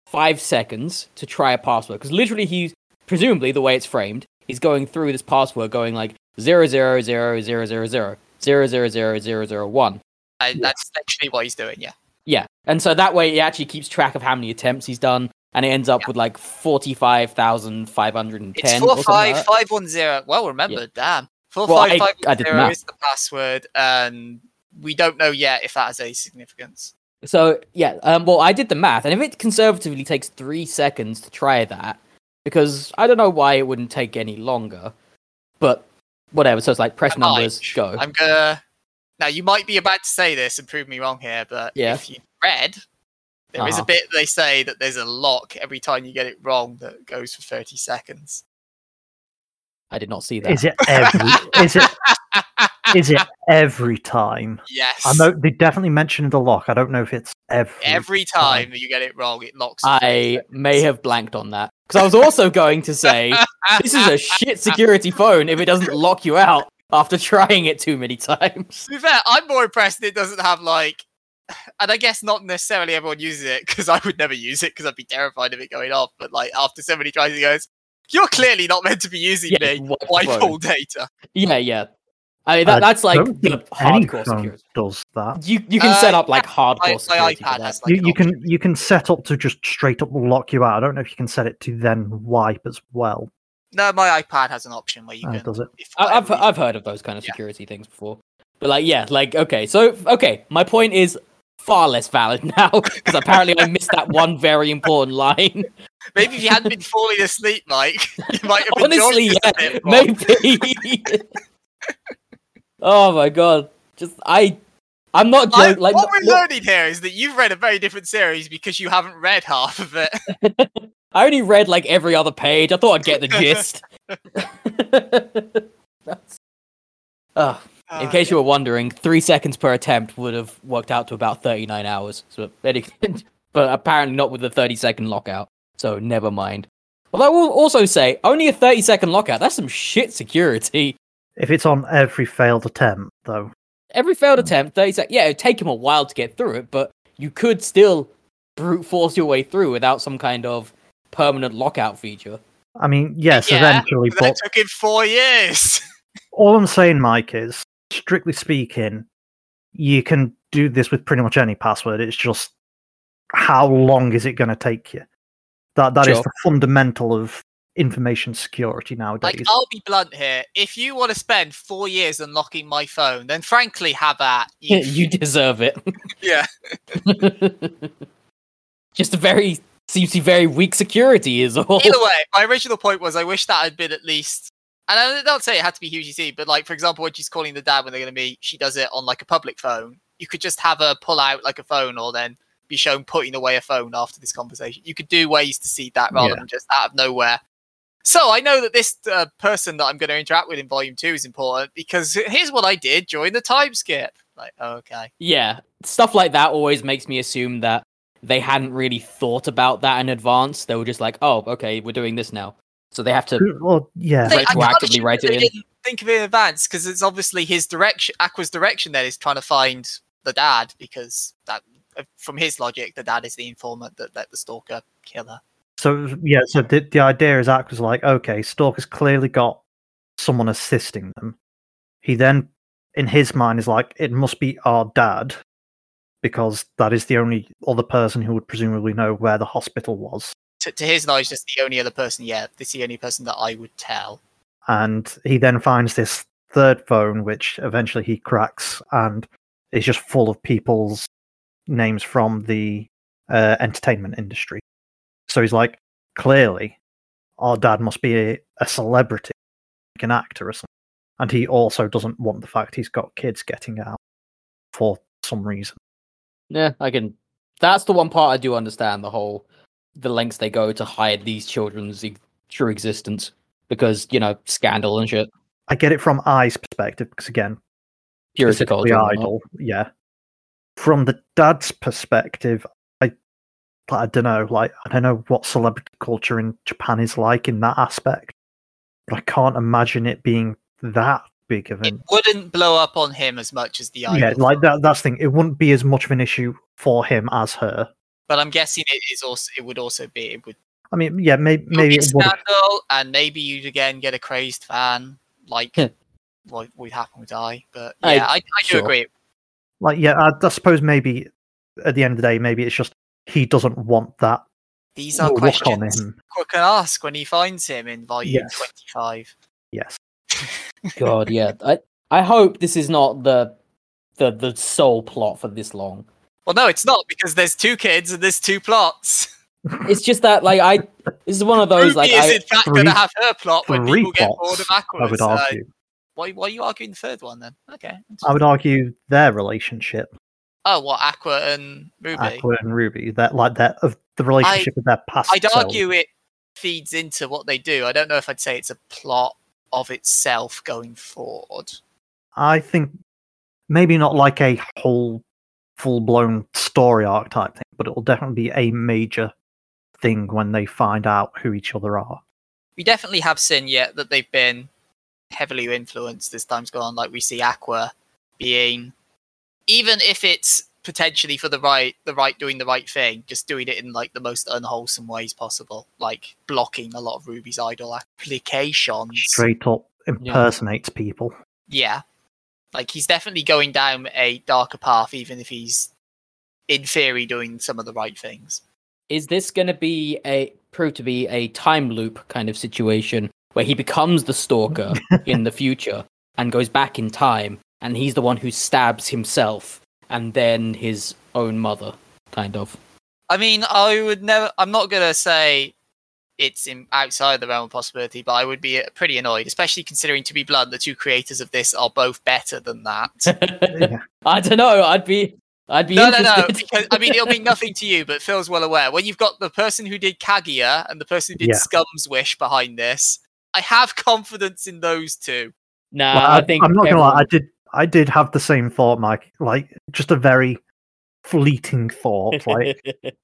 five seconds to try a password, because literally he's presumably the way it's framed, he's going through this password, going like zero zero zero zero zero zero zero zero zero zero zero one. Uh, That's actually what he's doing. Yeah. Yeah, and so that way he actually keeps track of how many attempts he's done, and it ends up Yeah. with like forty-five thousand five hundred and It's ten. four five five one zero. Well remembered, damn. Four Well, five I- five I zero is the password, and we don't know yet if that has any significance. So yeah, um, well, I did the math, and if it conservatively takes three seconds to try that, because I don't know why it wouldn't take any longer, but whatever. So it's like press I might. numbers, go. I'm gonna. Now you might be about to say this and prove me wrong here, but Yeah. if you read, there is Uh-huh. a bit they say that there's a lock every time you get it wrong that goes for thirty seconds. I did not see that. Is it every? is it is it every time? Yes. I know they definitely mentioned the lock. I don't know if it's every. Every time that you get it wrong, it locks. I may have blanked on that because I was also going to say this is a shit security phone if it doesn't lock you out after trying it too many times. To be fair, I'm more impressed it doesn't have like, and I guess not necessarily everyone uses it because I would never use it because I'd be terrified of it going off. But like after somebody tries it, goes, "You're clearly not meant to be using Yeah, me. wipe phone. all data." Yeah, yeah. I mean, that, I that's like the think any hardcore security. does that. You you can Uh, set up like My, hardcore my security for iPad that. has like You, you can you can set up to just straight up lock you out. I don't know if you can set it to then wipe as well. No, my iPad has an option where you Oh, can. does it? I- I've whatever I've heard of those kind of Yeah. security things before, but like yeah, like okay, so okay, my point is far less valid now because apparently I missed that one very important line. maybe if you hadn't been falling asleep, Mike, you might have enjoyed Honestly, this yeah, a bit more. maybe. Oh my god, just I, I'm not I- joking. Like what we're learning here is that you've read a very different series because you haven't read half of it. I only read like every other page. I thought I'd get the gist. That's- Ugh. In Uh, case you were wondering, three seconds per attempt would have worked out to about 39 hours. So, but apparently not with the 30 second lockout. So never mind. Well, I will also say, only a 30 second lockout. That's some shit security. If it's on every failed attempt, though, Every failed hmm. attempt, 30 seconds. Yeah, it'd take him a while to get through it, but you could still brute force your way through without some kind of permanent lockout feature. I mean, yes, Yeah, eventually, But that but took him four years. all I'm saying, Mike, is strictly speaking, you can do this with pretty much any password. It's just how long is it going to take you? That that is Sure. the fundamental of information security nowadays. Like, I'll be blunt here. If you want to spend four years unlocking my phone, then frankly, have at you. you deserve it. yeah. Just a very seems to be very weak security is all. Either way, my original point was I wish that had been at least. And I don't say it had to be UGC, but like for example, when she's calling the dad when they're going to meet, she does it on like a public phone. You could just have her pull out like a phone, or then be shown putting away a phone after this conversation. You could do ways to see that rather Yeah. than just out of nowhere. So I know that this uh, person that I'm going to interact with in Volume Two is important because here's what I did during the time skip. Like, okay, Yeah, stuff like that always makes me assume that they hadn't really thought about that in advance. They were just like, "Oh, okay, we're doing this now," so they have to. well, yeah, They- retroactively assume write it in. Think of it in advance because it's obviously his direction. Aqua's direction then is trying to find the dad because that, uh, from his logic, the dad is the informant that let the stalker kill her. So yeah, so the the idea is Act was like, okay, Stalker's clearly got someone assisting them. He then, in his mind, is like, it must be our dad, because that is the only other person who would presumably know where the hospital was. To, to his knowledge, that's the only other person. Yeah, this is the only person that I would tell. And he then finds this third phone, which eventually he cracks, and is just full of people's names from the uh, entertainment industry. So he's like, clearly, our dad must be a, a celebrity, like an actor or something. And he also doesn't want the fact he's got kids getting out for some reason. Yeah, I can. That's the one part I do understand. The whole, the lengths they go to hide these children's e- true existence because you know scandal and shit, I get it from Ai's perspective because again, purity culture. and idol. Yeah. From the dad's perspective, I I don't know, like I don't know what celebrity culture in Japan is like in that aspect. But I can't imagine it being that big of It wouldn't blow up on him as much as the idol. yeah, like that. That's the thing. It wouldn't be as much of an issue for him as her. but I'm guessing it is also. It would also be. It would I mean, yeah, maybe It'll maybe it would. scandal, and maybe you'd again get a crazed fan, like Yeah. what would happen with Ai. But I- yeah, I, I, do sure. agree. Like, yeah, I, I suppose maybe at the end of the day, maybe it's just he doesn't want that These are look on questions him. Quick can ask when he finds him in volume Yes. twenty-five. Yes. God, yeah. I I hope this is not the the the sole plot for this long. Well, no, it's not because there's two kids and there's two plots. It's just that like I this is one of those Ruby like is I in fact going to have her plot when Three people get bored plots, of Aqua. I would so, argue. why, why are you arguing the third one then? Okay. I would argue their relationship, Oh, what Aqua and Ruby? Aqua and Ruby, that like that of the relationship with their past. I'd selves. argue it feeds into what they do. I don't know if I'd say it's a plot of itself going forward. I think maybe not like a whole full blown story arc type thing, but it will definitely be a major thing when they find out who each other are. We definitely have seen yet that they've been heavily influenced as time's gone. Like we see Aqua being, even if it's potentially for the right, the right doing the right thing, just doing it in like the most unwholesome ways possible, like blocking a lot of Ruby's idol applications. Straight up impersonates people. Yeah. Like he's definitely going down a darker path, even if he's in theory doing some of the right things. is this going to be a prove to be a time loop kind of situation where he becomes the stalker in the future and goes back in time and he's the one who stabs himself and then his own mother kind of I mean, I would never. I'm not gonna say it's in, outside the realm of possibility, but I would be uh, pretty annoyed, especially considering, to be blunt, the two creators of this are both better than that. Yeah. i don't know i'd be i'd be no, no, interested no. Because I mean, it'll mean nothing to you, but Phil's well aware. When you've got the person who did Kaguya and the person who did Yeah. Scum's Wish behind this, I have confidence in those two. nah Like, i think I'm not gonna lie, I did I did have the same thought, Mike. Like just a very fleeting thought. Like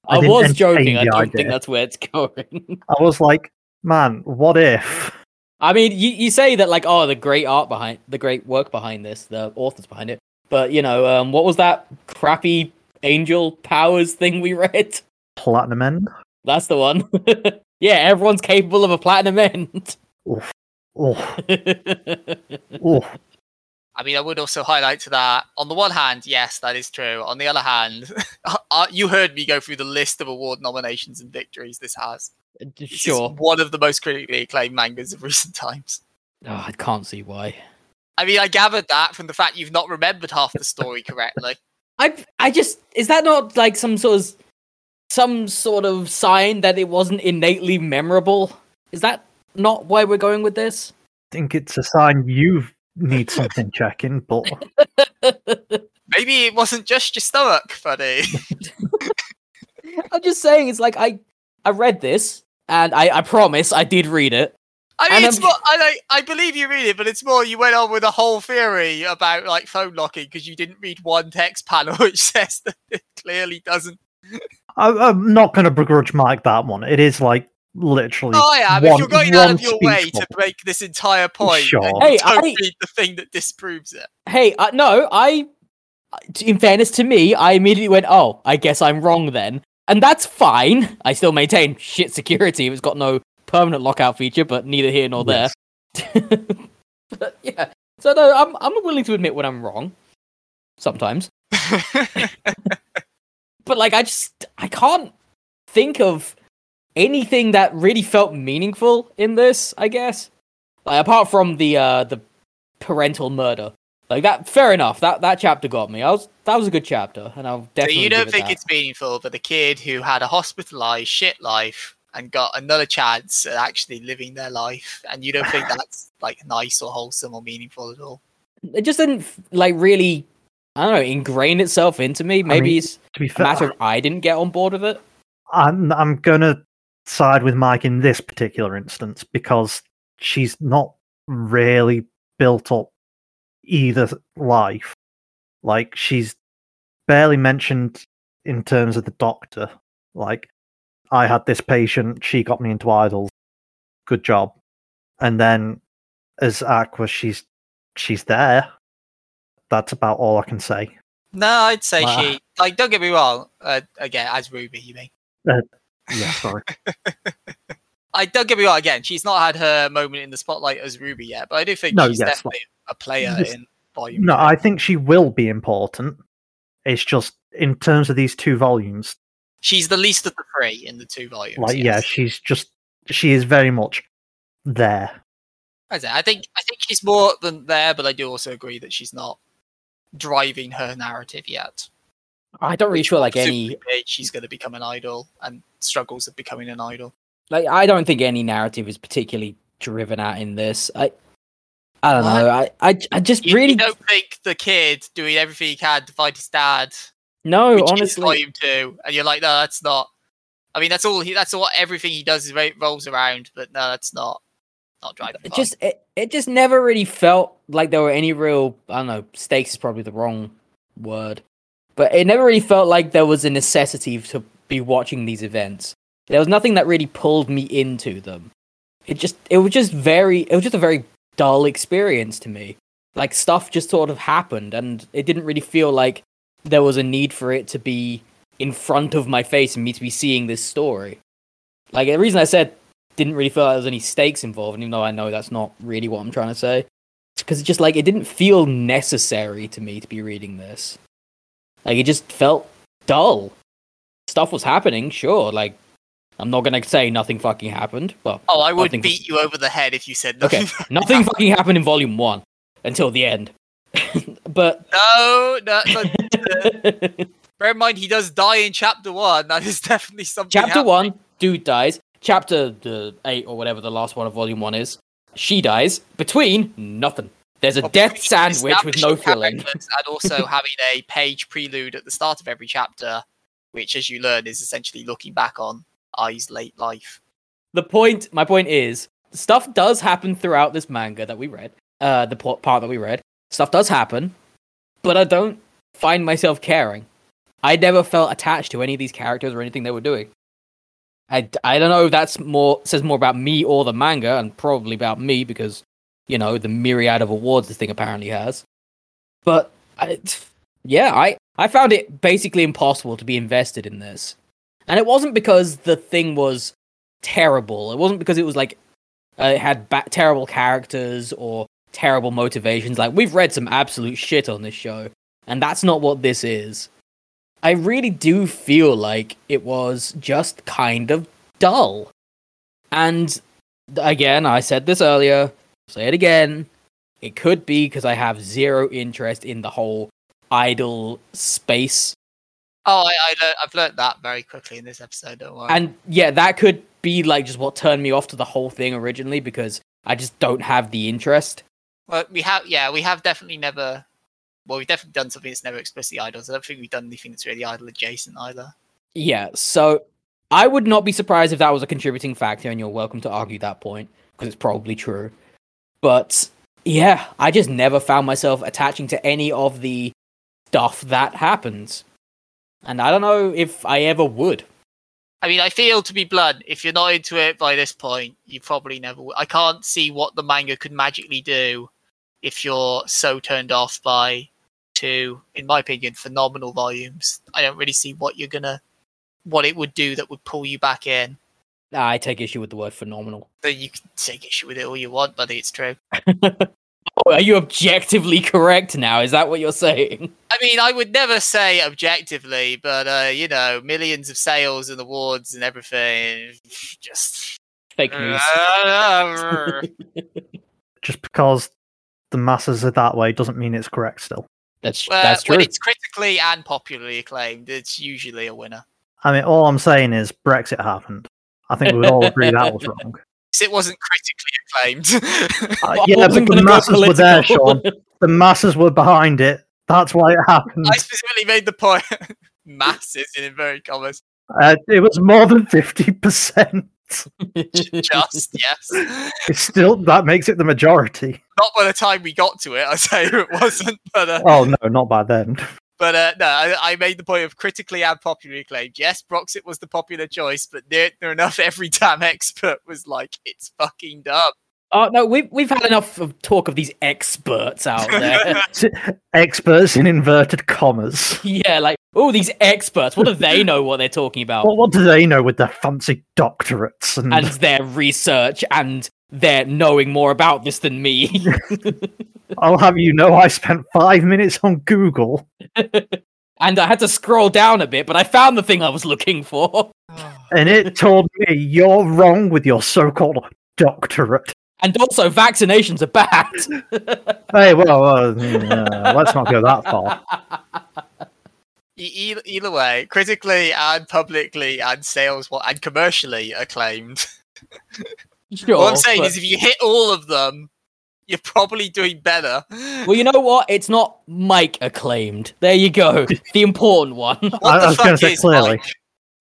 i didn't was joking i don't idea. think that's where it's going I was like, man, what if? I mean, you, you say that like, oh, the great art behind the great work behind this, the authors behind it. But you know, um, what was that crappy angel powers thing we read? Platinum End? That's the one. Yeah, everyone's capable of a platinum end. Oof. Oof. Oof. I mean, I would also highlight to that. On the one hand, yes, that is true. On the other hand, uh, you heard me go through the list of award nominations and victories this has. This sure. one of the most critically acclaimed mangas of recent times. Oh, I can't see why. I mean, I gathered that from the fact you've not remembered half the story correctly. I I just is that not like some sort of some sort of sign that it wasn't innately memorable? Is that not why we're going with this? I think it's a sign you need something checking, but Maybe it wasn't just your stomach, buddy. I'm just saying it's like I I read this and I I promise I did read it. I mean, And it's I'm- more. I like, I believe you read it, but it's more. You went on with a whole theory about like phone locking because you didn't read one text panel which says that it clearly doesn't. I, I'm not going to begrudge Mike that one. It is like literally. Oh, I am. one- if you're going out of your way speech to bubble. make this entire point, Sure. Hey, don't I- read the thing that disproves it. Hey, uh, no, I in fairness to me, I immediately went, "Oh, I guess I'm wrong then." And that's fine. I still maintain shit security. It's got no permanent lockout feature, but neither here nor there. But yeah. So no, I'm I'm willing to admit when I'm wrong. Sometimes. but like I just I can't think of anything that really felt meaningful in this, I guess. Like apart from the uh the parental murder. Like that fair enough. That that chapter got me. I was that was a good chapter and I'll definitely so you don't give it think that. it's meaningful for the kid who had a hospitalized shit life and got another chance at actually living their life, and you don't think that's like nice or wholesome or meaningful at all? it just didn't like really I don't know, ingrain itself into me. Maybe mean, it's to be a fair, matter of I didn't get on board with it. I'm I'm gonna side with Mike in this particular instance because she's not really built up either life. Like she's barely mentioned in terms of the doctor. Like I had this patient, she got me into idols. Good job. And then as Aqua, she's she's there. That's about all I can say. No, I'd say Wow. she like. Don't get me wrong. Uh, again, as Ruby, you mean? Yeah, sorry. I don't get me wrong. Again, she's not had her moment in the spotlight as Ruby yet, but I do think No, she's yes, definitely a player Yes. in volume. No. I think she will be important. It's just in terms of these two volumes, she's the least of the three in the two volumes. like yeah, she's just she is very much there. I think I think she's more than there, but I do also agree that she's not driving her narrative yet. I don't really feel like any she's going to become an idol and struggles of becoming an idol. like I don't think any narrative is particularly driven out in this. I I don't know. I I, I just You, you really don't think the kid doing everything he can to find his dad, no. which is honestly, volume two, and you're like, no, that's not. I mean, that's all. He, that's all. Everything he does is rolls around, but no, that's not. Not driving. it just it, it just never really felt like there were any real I don't know. Stakes is probably the wrong word, but it never really felt like there was a necessity to be watching these events. There was nothing that really pulled me into them. It just it was just very it was just a very dull experience to me. Like stuff just sort of happened, and it didn't really feel like there was a need for it to be in front of my face and me to be seeing this story. Like the reason I said didn't really feel like there was any stakes involved, even though I know that's not really what I'm trying to say. Because it just like it didn't feel necessary to me to be reading this. Like it just felt dull. Stuff was happening, sure. Like I'm not gonna say nothing fucking happened, but Oh, I would nothing- beat you over the head if you said Okay, nothing. nothing fucking happened in volume one until the end. but no, no. but bear in mind, he does die in chapter one. That is definitely something. chapter happening. one, dude dies. Chapter the eight or whatever the last one of volume one is, she dies. Between nothing. There's a Well, death sandwich with no filling. and also having a page prelude at the start of every chapter, which, as you learn, is essentially looking back on Ai's late life. the point my point is stuff does happen throughout this manga that we read uh the part that we read stuff does happen but i don't find myself caring i never felt attached to any of these characters or anything they were doing I, I don't know if that's more says more about me or the manga and probably about me because you know the myriad of awards this thing apparently has but I, yeah i i found it basically impossible to be invested in this and it wasn't because the thing was terrible. It wasn't because it was like uh, it had ba- terrible characters or terrible motivations. Like we've read some absolute shit on this show, and that's not what this is. I really do feel like it was just kind of dull. And again, I said this earlier, say it again. It could be because I have zero interest in the whole idol space. Oh, I, I learned, I've learned that very quickly in this episode. Don't worry. And yeah, that could be like just what turned me off to the whole thing originally because I just don't have the interest. well, we have, yeah, we have definitely never. Well, we've definitely done something that's never explicitly idols. I don't think we've done anything that's really idol adjacent either. Yeah, so I would not be surprised if that was a contributing factor, and you're welcome to argue that point because it's probably true. But yeah, I just never found myself attaching to any of the stuff that happens. And I don't know if I ever would. I mean, I feel to be blunt, if you're not into it by this point, you probably never. will. I can't see what the manga could magically do if you're so turned off by two, in my opinion, phenomenal volumes. I don't really see what you're gonna, what it would do that would pull you back in. I take issue with the word phenomenal. Then you can take issue with it all you want, buddy. It's true. Oh, are you objectively correct now? Is that what you're saying? I mean, I would never say objectively, but uh, you know, millions of sales and awards and everything. Just Fake news. Just because the masses are that way doesn't mean it's correct still. That's Well, that's true. when it's critically and popularly acclaimed, it's usually a winner. I mean, all I'm saying is Brexit happened. I think we would all agree that was wrong. It wasn't critically acclaimed. Uh, yeah, but the masses were there, Sean. The masses were behind it. That's why it happened. I specifically made the point. Masses in inverted commas. Uh, it was more than fifty percent. Just yes. It's still that makes it the majority. Not by the time we got to it, I say it wasn't. But uh, Oh no, not by then. But uh, no, I, I made the point of critically and popularly acclaimed. Yes, Brexit was the popular choice, but near, near enough, every damn expert was like, "It's fucking dumb." Oh no, we've we've had enough of talk of these experts out there. Experts in inverted commas. yeah, like oh, these experts. What do they know what they're talking about? What, what do they know with their fancy doctorates and, and their research and their knowing more about this than me. I'll have you know I spent five minutes on Google and I had to scroll down a bit, but I found the thing I was looking for. and it told me you're wrong with your so-called doctorate. And also, vaccinations are bad. Hey, well, uh, uh, let's not go that far. E- either way, critically and publicly and sales and commercially acclaimed. Sure, All I'm saying but- is, if you hit all of them, you're probably doing better. well, you know what? It's not Mike acclaimed. There you go, the important one. What I- the I was gonna say clearly.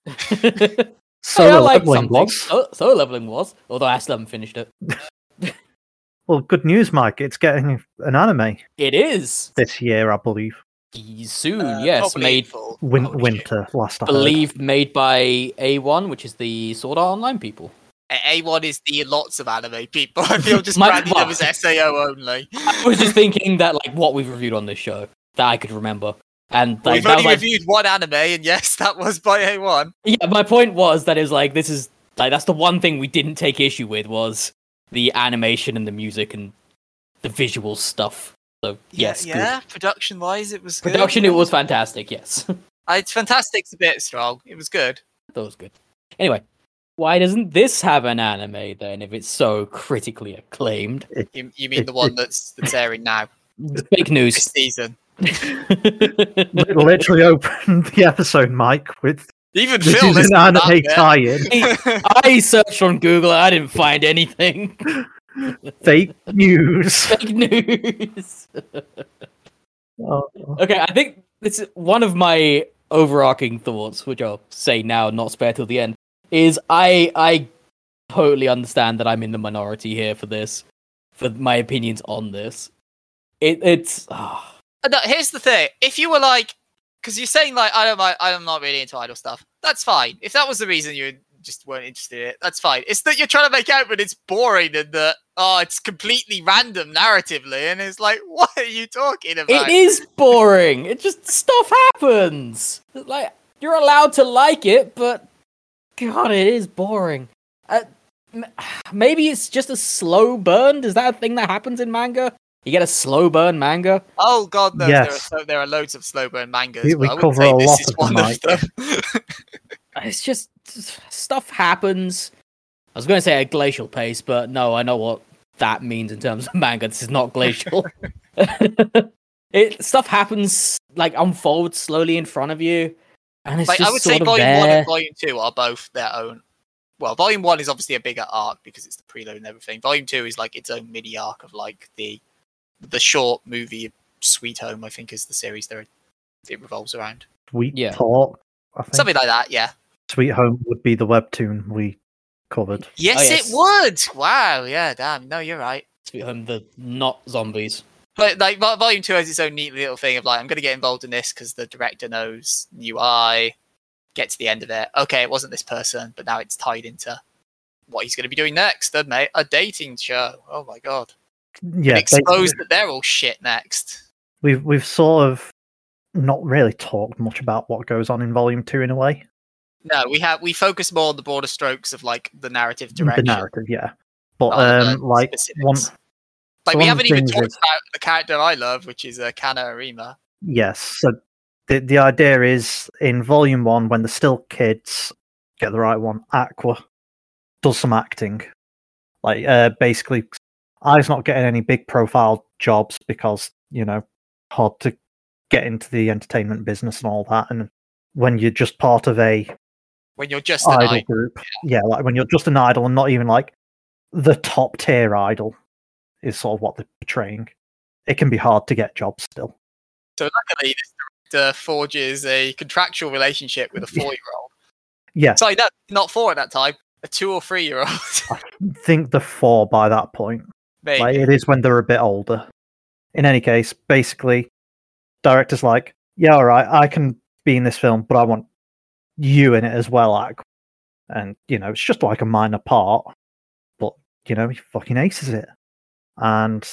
Mike? So Hey, like leveling something. was. So, Solo Leveling was, although I still haven't finished it. Well, good news, Mike. It's getting an anime It is this year, I believe. soon. Uh, yes, made full. Win- winter, last I heard. made by A1, which is the Sword Art Online people. A- A1 is the lots of anime people. I feel just My- branding them as SAO only. I was just thinking that like what we've reviewed on this show that I could remember, and like We've that was, only like, reviewed one anime, and yes, that was by A1. yeah. My point was that is like this is like that's the one thing we didn't take issue with was the animation and the music and the visual stuff. So yes, yeah, yeah. Production wise, it was good. Production, it was fantastic. Yes, Uh, It's fantastic's a bit strong. It was good. that was good. Anyway, why doesn't this have an anime then? If it's so critically acclaimed, You, you mean the one that's that's airing now fake this news. season? Li- Literally opened the episode, Mike, with Even this Phil is listened an anime tie-in. I searched on Google. I didn't find anything. Fake news. Fake news. Oh, oh, Okay, I think this is one of my overarching thoughts, which I'll say now, not spare till the end, is I I totally understand that I'm in the minority here for this, for my opinions on this. It it's Uh, No, here's the thing: if you were like, because you're saying like, I don't, mind, I'm not really into idol stuff. That's fine. If that was the reason you just weren't interested in it, that's fine. It's that you're trying to make out that it's boring and that oh, it's completely random narratively, and it's like, what are you talking about? it is boring. It just stuff happens. Like you're allowed to like it, but God, it is boring. Uh, m- maybe it's just a slow burn. Is that a thing that happens in manga? You get a slow burn manga. Oh god, no, Yes. there, are so, there are loads of slow burn mangas. We- we cover a lot of them, one Mike. them. It's just stuff happens. I was going to say at a glacial pace, but no, I know what that means in terms of manga. This is not glacial. it stuff happens like unfolds slowly in front of you, and it's like just I would sort say, of volume one and volume two are both their own. Well, volume one is obviously a bigger arc because it's the prelude and everything. Volume two is like its own mini arc of like the the short movie Sweet Home. I think is the series that it revolves around. Sweet Yeah. Talk. I think Something like that, yeah. Sweet Home would be the webtoon we covered. Yes, oh, yes. it would. Wow, yeah, damn. No, you're right. Sweet Home, the not zombies. But like volume two has its own neat little thing of like I'm going to get involved in this because the director knows new eye. Get to the end of it. Okay, it wasn't this person, but now it's tied into what he's going to be doing next. Then, mate, a dating show. Oh my god! Yeah, Expose basically, that they're all shit next. we've we've sort of not really talked much about what goes on in Volume Two in a way. No, we have we focus more on the broader strokes of like the narrative direction. The narrative, yeah. But um, like specifics. Like so we haven't even talked is- about the character I love, which is uh, Kana Arima. yes. So the the idea is in Volume One when they're still kids, get the right one. Aqua does some acting, like uh, basically, I's not getting any big profile jobs because you know hard to get into the entertainment business and all that, and when you're just part of a When you're just an idol idol. group. Yeah, like when you're just an idol and not even like the top tier idol is sort of what they're portraying. It can be hard to get jobs still. So luckily, this director forges a contractual relationship with a four-year-old. Yeah, Sorry, no, not four at that time. A two or three-year-old. I think the four by that point. Maybe. Like it is when they're a bit older. In any case, basically, director's like, yeah, all right, I can be in this film, but I want you in it as well, like, And you know, it's just like a minor part, but you know, he fucking aces it. And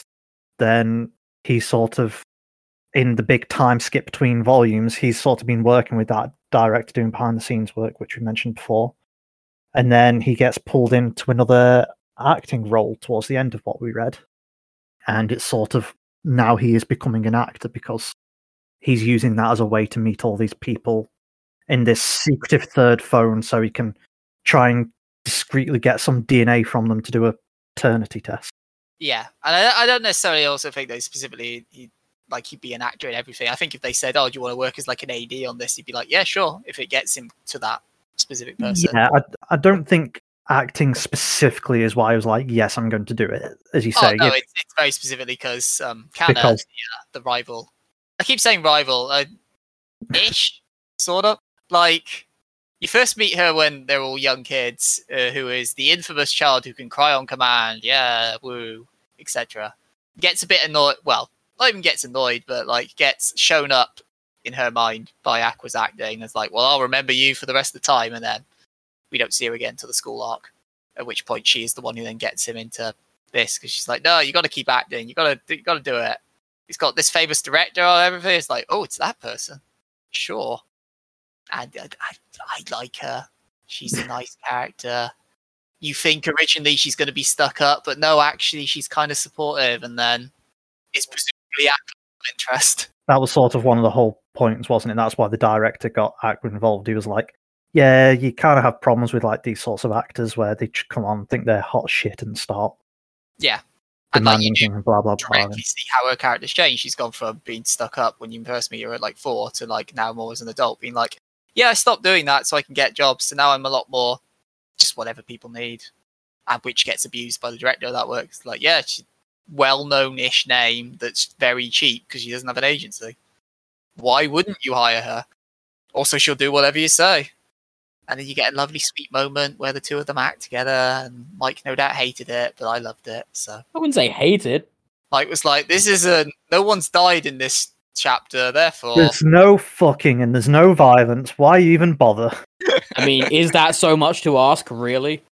then he sort of, in the big time skip between volumes, he's sort of been working with that director doing behind the scenes work, which we mentioned before. And then he gets pulled into another acting role towards the end of what we read. And it's sort of now he is becoming an actor because he's using that as a way to meet all these people in this secretive third phone so he can try and discreetly get some DNA from them to do a paternity test. Yeah, and I, I don't necessarily also think that specifically he like he'd be an actor and everything. I think if they said, "Oh, do you want to work as like an AD on this?" He'd be like, "Yeah, sure." If it gets him to that specific person. Yeah, I, I don't think acting specifically is why I was like, yes, I'm going to do it. As you Oh say, no, if- it's, it's very specifically because um, Because- the, uh, the rival. I keep saying rival, uh, ish, sort of. Like you first meet her when they're all young kids, uh, who is the infamous child who can cry on command. Yeah, woo, etc. Gets a bit annoyed. Well, not even gets annoyed, but like gets shown up in her mind by Aqua's acting. It's like, well, I'll remember you for the rest of the time, and then we don't see her again till the school arc. At which point, she is the one who then gets him into this because she's like, no, you got to keep acting. You got to, you got to do it. He's got this famous director or everything. It's like, oh, it's that person. Sure. And I, I, I like her. She's a nice character. You think originally she's going to be stuck up, but no, actually, she's kind of supportive, and then it's presumably acting of interest. that was sort of one of the whole points, wasn't it? That's why the director got Aqua involved. He was like, yeah, you kind of have problems with like these sorts of actors where they come on, think they're hot shit and start Yeah. And like you do blah blah blah. directly see how her character's changed. She's gone from being stuck up when you first meet her at like four to like now more as an adult, being like, yeah, I stopped doing that so I can get jobs. So now I'm a lot more just whatever people need, and which gets abused by the director of that work. It's like, yeah, she's well-known-ish name that's very cheap because she doesn't have an agency. Why wouldn't you hire her? Also, she'll do whatever you say. And then you get a lovely, sweet moment where the two of them act together. And Mike, no doubt, hated it, but I loved it. So I wouldn't say hated. Mike was like, "This is a no one's died in this chapter, therefore." There's no fucking and there's no violence. Why even bother? I mean, is that so much to ask, really?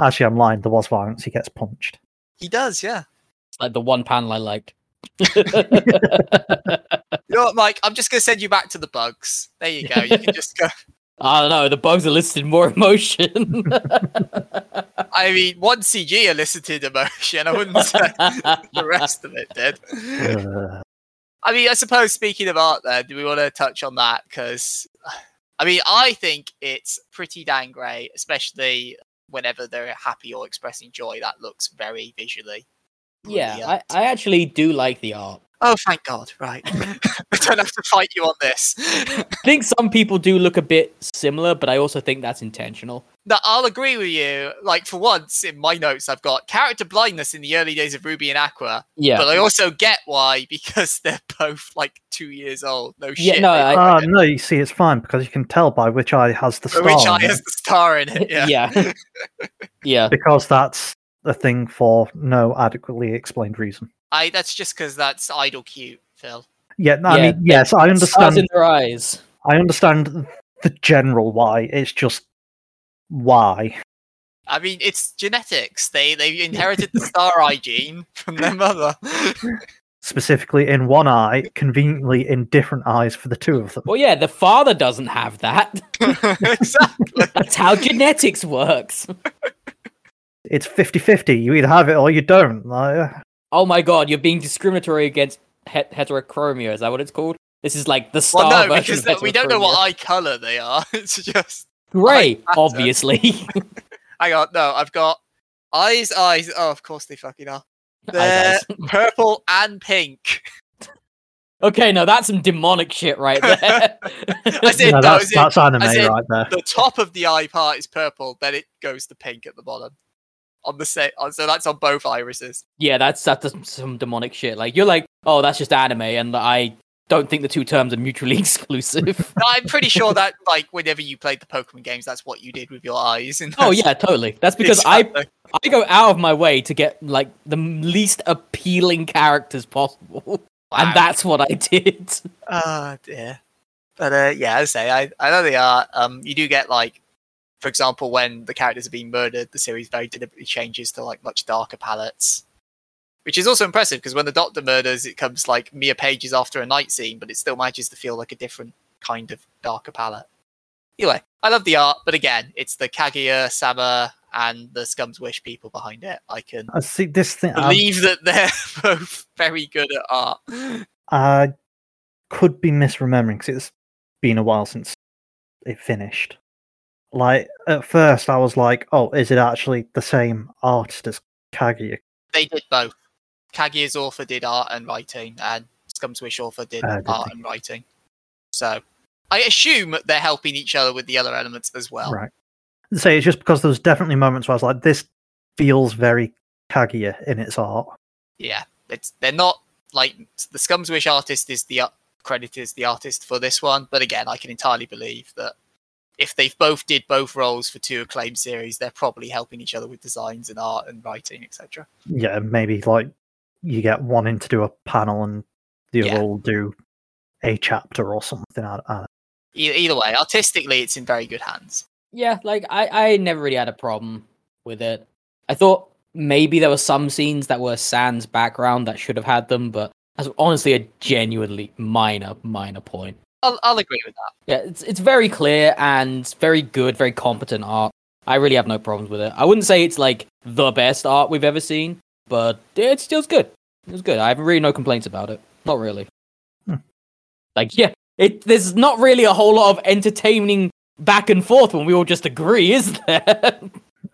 Actually, I'm lying. There was violence. He gets punched. He does, yeah. It's like the one panel I liked. You know what, Mike? I'm just gonna send you back to the bugs. There you go. You can just go. I don't know. The bugs elicited more emotion. I mean, one CG elicited emotion. I wouldn't say the rest of it did. Uh, I mean, I suppose speaking of art, then, do we want to touch on that? Because, I mean, I think it's pretty dang great, especially whenever they're happy or expressing joy. That looks very visually. yeah. I, I actually do like the art. Oh, thank God! Right, I don't have to fight you on this. I think some people do look a bit similar, but I also think that's intentional. No, I'll agree with you. Like for once, in my notes, I've got character blindness in the early days of Ruby and Aqua, Yeah. but I also get why because they're both like two years old. No Yeah, shit. no, I- look ah, no, you see, it's fine because you can tell by which eye has the star. which eye has the star in it? Yeah. yeah. yeah. Because that's a thing for no adequately explained reason. I. That's just because that's idol cute, Phil. Yeah, no, I mean, yes, I Stars understand. in their eyes. I understand the general why. It's just why. I mean, it's genetics. They they inherited the star eye gene from their mother. Specifically in one eye, conveniently in different eyes for the two of them. Well, yeah, the father doesn't have that. exactly. That's how genetics works. It's 50 50. You either have it or you don't. Like, Oh my god, you're being discriminatory against het- heterochromia. Is that what it's called? This is like the star Well, no, version because of the- we don't know what eye color they are. It's just. Gray, obviously. Hang on, no, I've got eyes, eyes. Oh, of course they fucking are. They're eyes. purple and pink. okay, now that's some demonic shit right there. I said- no, no, that's, as in- that's anime as in- right there. The top of the eye part is purple, then it goes to pink at the bottom. On the set, so that's on both irises. yeah, that's that's some demonic shit. Like you're like, oh, that's just anime, and I don't think the two terms are mutually exclusive. No, I'm pretty sure that, like, whenever you played the Pokemon games, that's what you did with your eyes. And oh yeah, totally. That's because I Exactly. I go out of my way to get like the least appealing characters possible, Wow. and that's what I did. Oh dear. But uh, yeah, I say, I, I know they are. Um, you do get like, for example, when the characters are being murdered, the series very deliberately changes to like much darker palettes, which is also impressive because when the Doctor murders, it comes like mere pages after a night scene, but it still manages to feel like a different kind of darker palette. Anyway, I love the art, but again, it's the Kaguya, Sama, and the Scum's Wish people behind it. I can I see this thing. I, believe that they're both very good at art. I could be misremembering because it's been a while since it finished. Like, at first, I was like, oh, is it actually the same artist as Kaguya? they did both. Kaguya's author did art and writing, and Scum's Wish author did did art and writing. So I assume they're helping each other with the other elements as well. Right. Say it's just because there's definitely moments where I was like, this feels very Kaguya in its art. Yeah, it's they're not like the Scum's Wish artist is the uh, credited as the artist for this one, but again, I can entirely believe that if they've both did both roles for two acclaimed series, they're probably helping each other with designs and art and writing, etc. Yeah, maybe like you get one in to do a panel and the Yeah. other will do a chapter or something. I, I, either way, artistically, it's in very good hands. Yeah, like I, I never really had a problem with it. I thought maybe there were some scenes that were Sans background that should have had them, but that's honestly a genuinely minor, minor point. I'll, I'll agree with that. Yeah, it's it's very clear and very good, very competent art. I really have no problems with it. I wouldn't say it's like the best art we've ever seen, but it's still good. It was good. I have really no complaints about it. Not really. Hmm. Like, yeah, it there's not really a whole lot of entertaining back and forth when we all just agree, is there?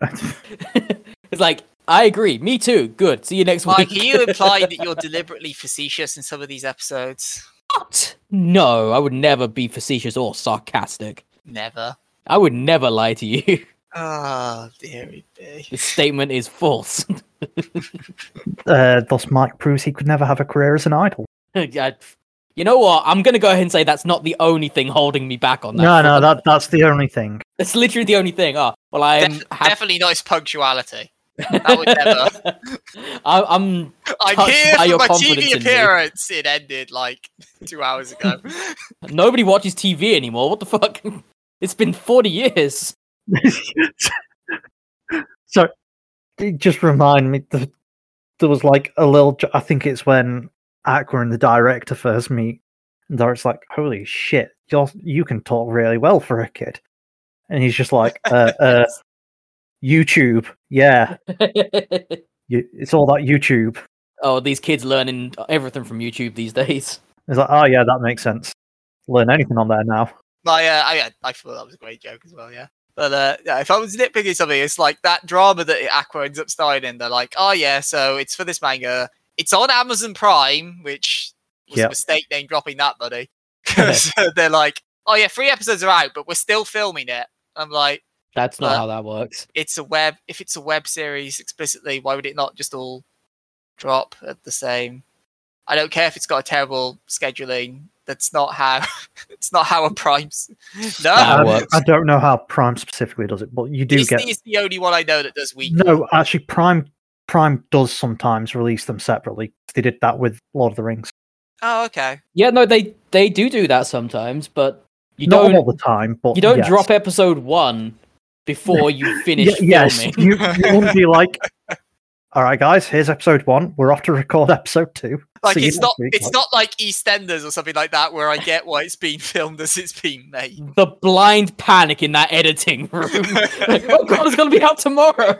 it's like, I agree. Me too. Good. See you next Mike, week. are you implying that you're deliberately facetious in some of these episodes? What? No, I would never be facetious or sarcastic. Never. I would never lie to you. Oh, dearie me. This statement is false. uh, thus, Mike proves he could never have a career as an idol. I- you know what? I'm gonna go ahead and say that's not the only thing holding me back on that. No, no, front. that that's the only thing. It's literally the only thing. Oh, well, I'm Def- hap- Definitely not his punctuality. That would never. I, I'm I'm Touched here by for your my TV appearance. It ended like two hours ago. nobody watches TV anymore. What the fuck? It's been 40 years. so, it just remind me that there was like a little. I think it's when Aqua and the director first meet, and director's like, "Holy shit, you're, you can talk really well for a kid." and he's just like, uh, uh, YouTube, yeah, you, it's all that YouTube. oh, these kids learning everything from YouTube these days. It's like, oh yeah, that makes sense. Learn anything on there now. My, uh, I, I thought that was a great joke as well, yeah. But uh, yeah, if I was nitpicking something, it's like that drama that Aqua ends up starring in. They're like, oh yeah, so it's for this manga. It's on Amazon Prime, which was a Yep. mistake name dropping that, buddy. 'Cause they're like, oh yeah, three episodes are out, but we're still filming it. I'm like, That's not Uh, how that works. it's a web. If it's a web series explicitly, why would it not just all drop at the same? I don't care if it's got a terrible scheduling. That's not how. it's not how a Prime's. No, Um. I don't know how Prime specifically does it, but you do Disney get is the only one I know that does weekly. no. Actually, Prime Prime does sometimes release them separately. They did that with Lord of the Rings. Oh, okay. Yeah, no, they they do do that sometimes, but you Not don't all the time, but you don't yes. drop episode one before you finish Ye- yes, filming. you, you wouldn't be like, all right, guys, here's episode one. We're off to record episode two. Like See it's not week." it's Like, not like EastEnders or something like that where I get why it's being filmed as it's being made. the blind panic in that editing room. Like, oh god, it's gonna be out tomorrow.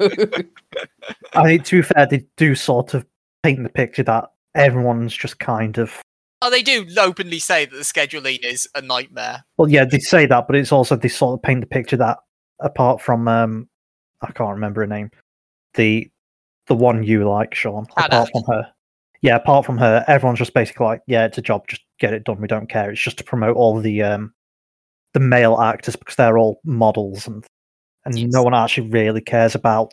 I mean, to be fair, they do sort of paint the picture that everyone's just kind of. Oh, they do openly say that the scheduling is a nightmare. Well, yeah, they say that, but it's also they sort of paint the picture that apart from um, I can't remember her name, the the one you like, Sean. Apart from her, yeah, apart from her, everyone's just basically like, yeah, it's a job, just get it done. We don't care. It's just to promote all the um the male actors because they're all models and and Yes. no one actually really cares about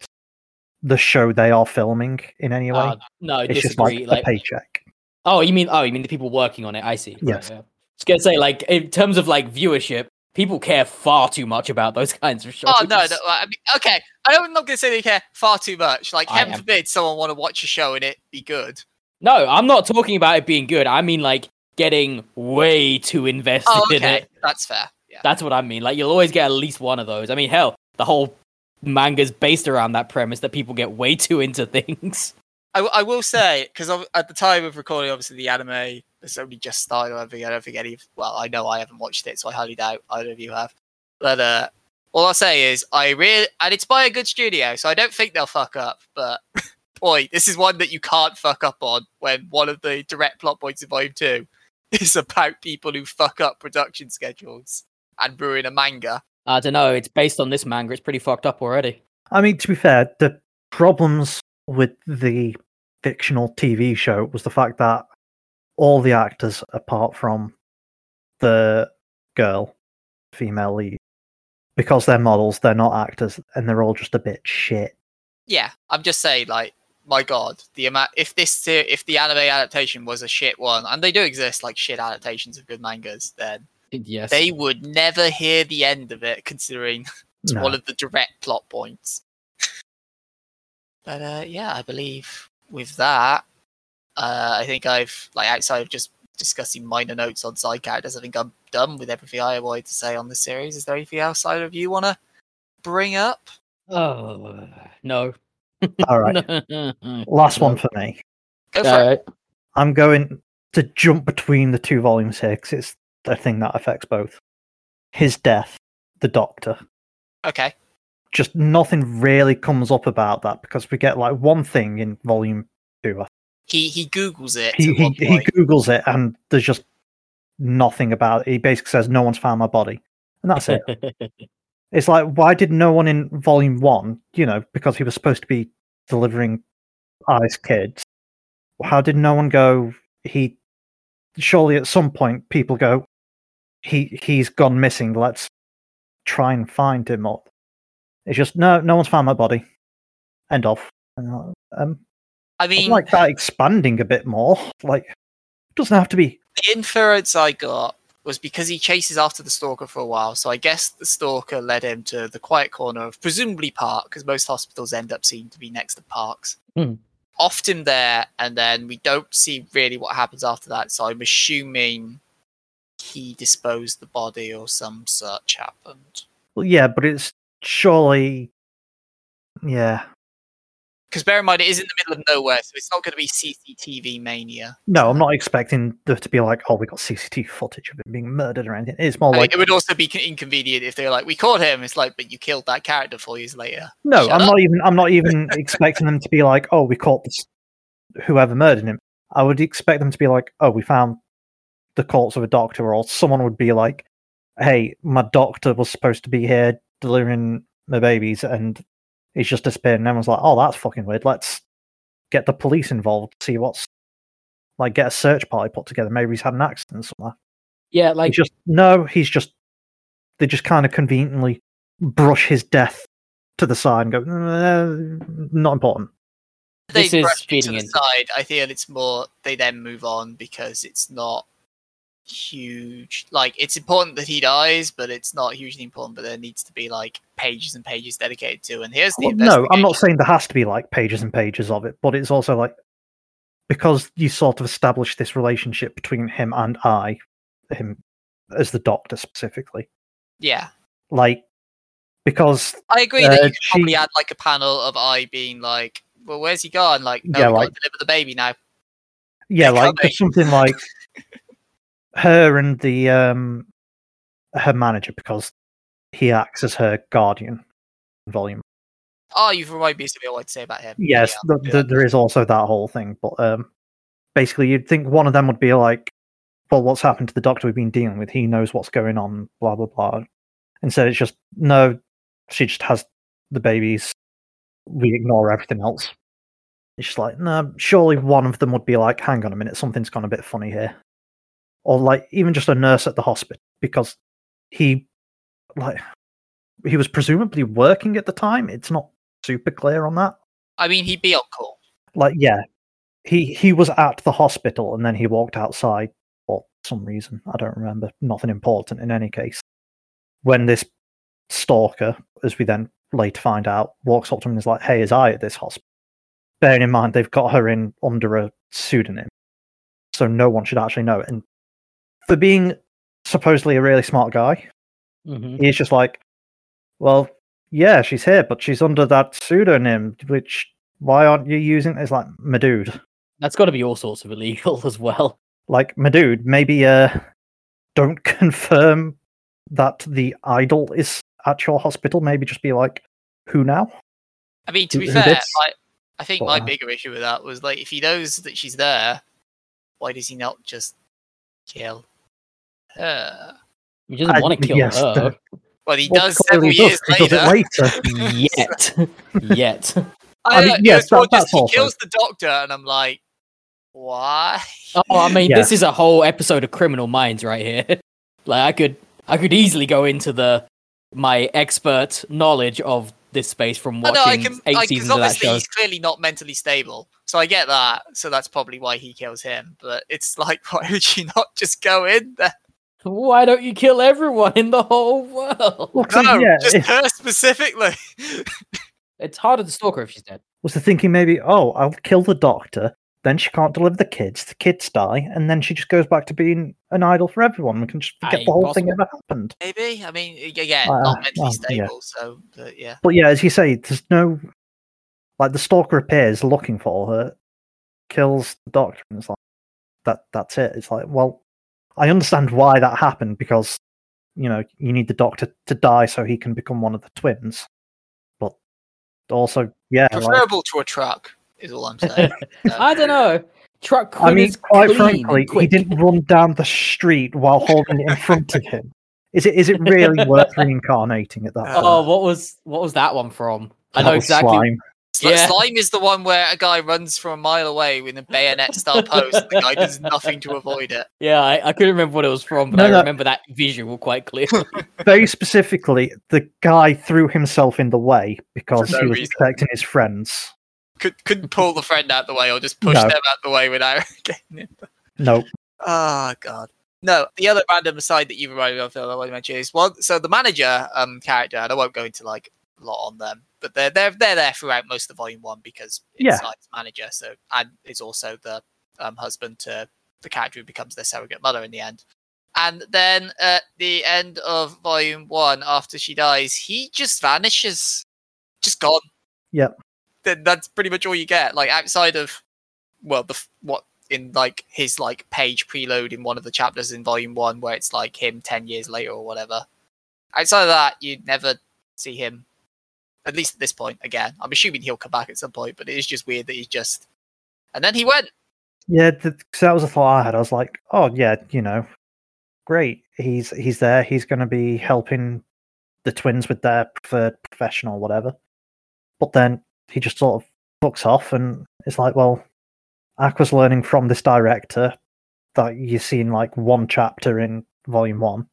the show they are filming in any way. Uh, no, it's just like disagree. a Like, paycheck. oh, you mean oh, you mean the people working on it? I see. Right, Yes. yeah. Just gonna say, like, in terms of like viewership, people care far too much about those kinds of shows. Oh no, no I mean, okay. I'm not going to say they care far too much. Like, heaven forbid someone want to watch a show and it be good. No, I'm not talking about it being good. I mean like getting way too invested Oh, in it. that's fair. Yeah. That's what I mean. Like you'll always get at least one of those. I mean, hell, the whole manga's based around that premise that people get way too into things. I, w- I will say because at the time of recording, obviously the anime has only just started. I think I don't think any. of- Well, I know I haven't watched it, so I highly doubt either of you have. But uh, all I'll say is I really and it's by a good studio, so I don't think they'll fuck up. But boy, this is one that you can't fuck up on when one of the direct plot points of Volume Two is about people who fuck up production schedules and ruin a manga. I don't know. It's based on this manga. It's pretty fucked up already. I mean, to be fair, the problems with the fictional TV show was the fact that all the actors, apart from the girl, female lead, because they're models, they're not actors, and they're all just a bit shit. yeah, I'm just saying, like, my god, the amount if this if the anime adaptation was a shit one, and they do exist like shit adaptations of good mangas, then Yes. they would never hear the end of it, considering it's No. one of the direct plot points. But uh, yeah, I believe with that, uh, I think I've like outside of just discussing minor notes on side characters, I think I'm done with everything I wanted to say on this series. Is there anything else either of you want to bring up? Oh no. All right, last one for me. Go for it. Alright. I'm going to jump between the two volumes here because it's the thing that affects both. His death, the Doctor. Okay. Just nothing really comes up about that because we get like one thing in volume two. He he googles it. he he, he googles it and there's just nothing about it. He basically says no one's found my body, and that's it. it's like why did no one in volume one? You know, because he was supposed to be delivering Ai's Kids. How did no one go? He surely at some point people go. He he's gone missing. Let's try and find him. Or it's just no, no one's found my body. End of. Uh, Um, I I'd mean, like that expanding a bit more. Like, it doesn't have to be. the inference I got was because he chases after the stalker for a while. So I guess the stalker led him to the quiet corner of presumably park, because most hospitals end up seeming to be next to parks. Hmm. Offed him there, and then we don't see really what happens after that. So I'm assuming he disposed the body or some such happened. Well, yeah, but it's surely. Yeah. Because bear in mind, it is in the middle of nowhere, so it's not going to be CCTV mania. No, I'm not expecting there to be like, oh, we got CCTV footage of him being murdered or anything. It's more like, it would also be inconvenient if they were like, "We caught him." It's like, but you killed that character four years later. no, shut I'm up. not even. I'm not even expecting them to be like, oh, we caught this, whoever murdered him. I would expect them to be like, oh, we found the corpse of a doctor, or someone would be like, hey, my doctor was supposed to be here delivering my babies, and he's just disappeared. And everyone's like, oh, that's fucking weird. Let's get the police involved, see what's like, get a search party put together. Maybe he's had an accident somewhere. Yeah, Like like just no, he's just they just kind of conveniently brush his death to the side and go, "Uh, not important. They This is brush it to the into- side. I feel it's more they then move on because it's not huge. Like it's important that he dies, but it's not hugely important. But there needs to be like pages and pages dedicated to. And here's the Well, no, I'm not saying there has to be like pages and pages of it, but it's also like because you sort of establish this relationship between him and Ai, him as the doctor specifically, Yeah, like because I agree that Uh, you could probably she- add like a panel of Ai being like, "Well, where's he gone?" Like, no, Yeah, like- deliver the baby now. yeah, like something like her and the um her manager because he acts as her guardian volume. Oh, you've reminded me of something I wanted to say about him. yes Yeah, th- yeah. th- there is also that whole thing but um basically you'd think one of them would be like well what's happened to the doctor we've been dealing with? He knows what's going on blah blah blah. Instead it's just no she just has the babies. We ignore everything else. It's just like no surely one of them would be like hang on a minute something's gone a bit funny here or like even just a nurse at the hospital because he like he was presumably working at the time. It's not super clear on that. I mean, he'd be on call. like yeah. He he was at the hospital and then he walked outside for some reason. I don't remember. Nothing important in any case. When this stalker as we then later find out walks up to him and is like hey is Ai at this hospital bearing in mind they've got her in under a pseudonym. So no one should actually know. It and for being supposedly a really smart guy mhm. he's just like well yeah she's here but she's under that pseudonym which why aren't you using it's like my dude that's got to be all sorts of illegal as well. like my dude maybe uh don't confirm that the idol is at your hospital maybe just be like who now I mean, to Who- be who fair, this? I, I think my Wow. bigger issue with that was like, if he knows that she's there, why does he not just kill her? He doesn't I- want to kill yes, her Well, he Well, does clearly several he years does, he does later. it later yet. yet. I, I uh, mean, know, it yes, that- that's just, he kills the doctor, and I'm like, why? Oh, I mean, Yeah. this is a whole episode of Criminal Minds right here. like, I could, I could easily go into the my expert knowledge of this space from I watching know, I can, eight because seasons of that obviously show. he's clearly not mentally stable, so I get that. So that's probably why he kills him. But it's like, why would you not just go in there? Why don't you kill everyone in the whole world? Well, 'cause, No, yeah, just if- her specifically. It's harder to stalk her if she's dead. was the thinking maybe oh i'll kill the doctor then she can't deliver the kids the kids die and then she just goes back to being an idol for everyone we can just forget Aye, the whole thing ever happened Maybe. I mean, a- again, Uh, not mentally well, yeah. stable. So, but yeah. But yeah, as you say, there's no like the stalker appears looking for her, kills the doctor, and it's like that. That's it. It's like, well, I understand why that happened because you know you need the doctor to die so he can become one of the twins. But also, yeah, like, Preferable to a truck is all I'm saying. I don't know. Truck. I mean, is quite clean frankly, he didn't run down the street while holding it in front of him. Is it? Is it really worth reincarnating at that? Uh, point? Oh, what was what was that one from? I know exactly. Slime. Sli- Yeah. Slime is the one where a guy runs from a mile away with a bayonet style pose, and the guy does nothing to avoid it. Yeah, I, I couldn't remember what it was from, but No, I no. remember that visual quite clearly. very specifically, the guy threw himself in the way because no he was reason. protecting his friends. Could, couldn't pull the friend out the way or just push No. them out the way without getting it. No, Oh god. No, the other random aside that you've reminded me of, Phil, I want to mention is one. So the manager um character, and I won't go into like a lot on them, but they're they're they're there throughout most of volume one because it's Yeah. Manager. So and is also the um husband to the character who becomes their surrogate mother in the end. And then at the end of volume one, after she dies, he just vanishes, just gone. Yep. then that's pretty much all you get. Like outside of, well, the what in like his like page preload in one of the chapters in volume one, where it's like him ten years later or whatever. Outside of that, you'd never see him. At least at this point, again. I'm assuming he'll come back at some point, but it is just weird that he's just. And then he went. Yeah, th- 'cause that was a thought I had. I was like, oh yeah, you know, great. He's he's there. He's going to be helping the twins with their preferred profession or whatever. But then he just sort of fucks off, and it's like, well, Aqua's learning from this director that you've seen like one chapter in volume one.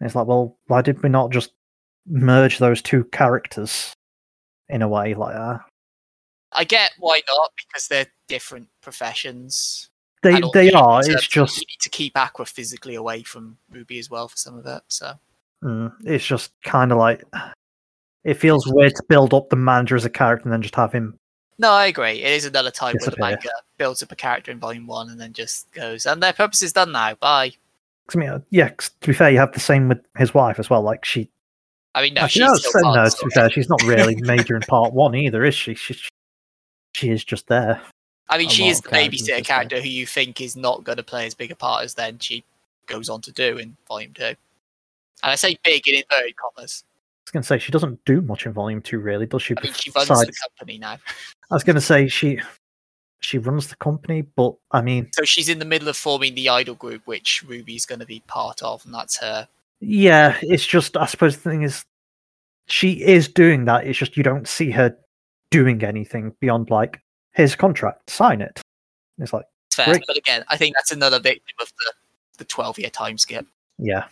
And it's like, well, why did we not just merge those two characters in a way like that? I get why not because they're different professions. They they are. It's just you need to keep Aqua physically away from Ruby as well for some of it. So Mm, it's just kind of like it feels weird to build up the manager as a character and then just have him. no, I agree. It is another time where the Disappear. manga builds up a character in volume one and then just goes, and their purpose is done now. Bye. I mean, uh, yeah. 'cause to be fair, you have the same with his wife as well. Like she, I mean, no, actually, she's no, still so- part no, of the to be story. fair, she's not really major in part one either, is she? She, she is just there. I mean, a she is the babysitter character who you think is not going to play as big a part as then she goes on to do in volume two. And I say big in inverted commas. I was going to say she doesn't do much in volume two, really, does she? I mean, she runs the company now. I was going to say she she runs the company, but I mean, So she's in the middle of forming the idol group, which Ruby's going to be part of, and that's her. Yeah, it's just I suppose the thing is she is doing that. It's just you don't see her doing anything beyond like here's a contract, sign it. It's like It's fair, Great. but again, I think that's another victim of the the twelve year time skip. yeah,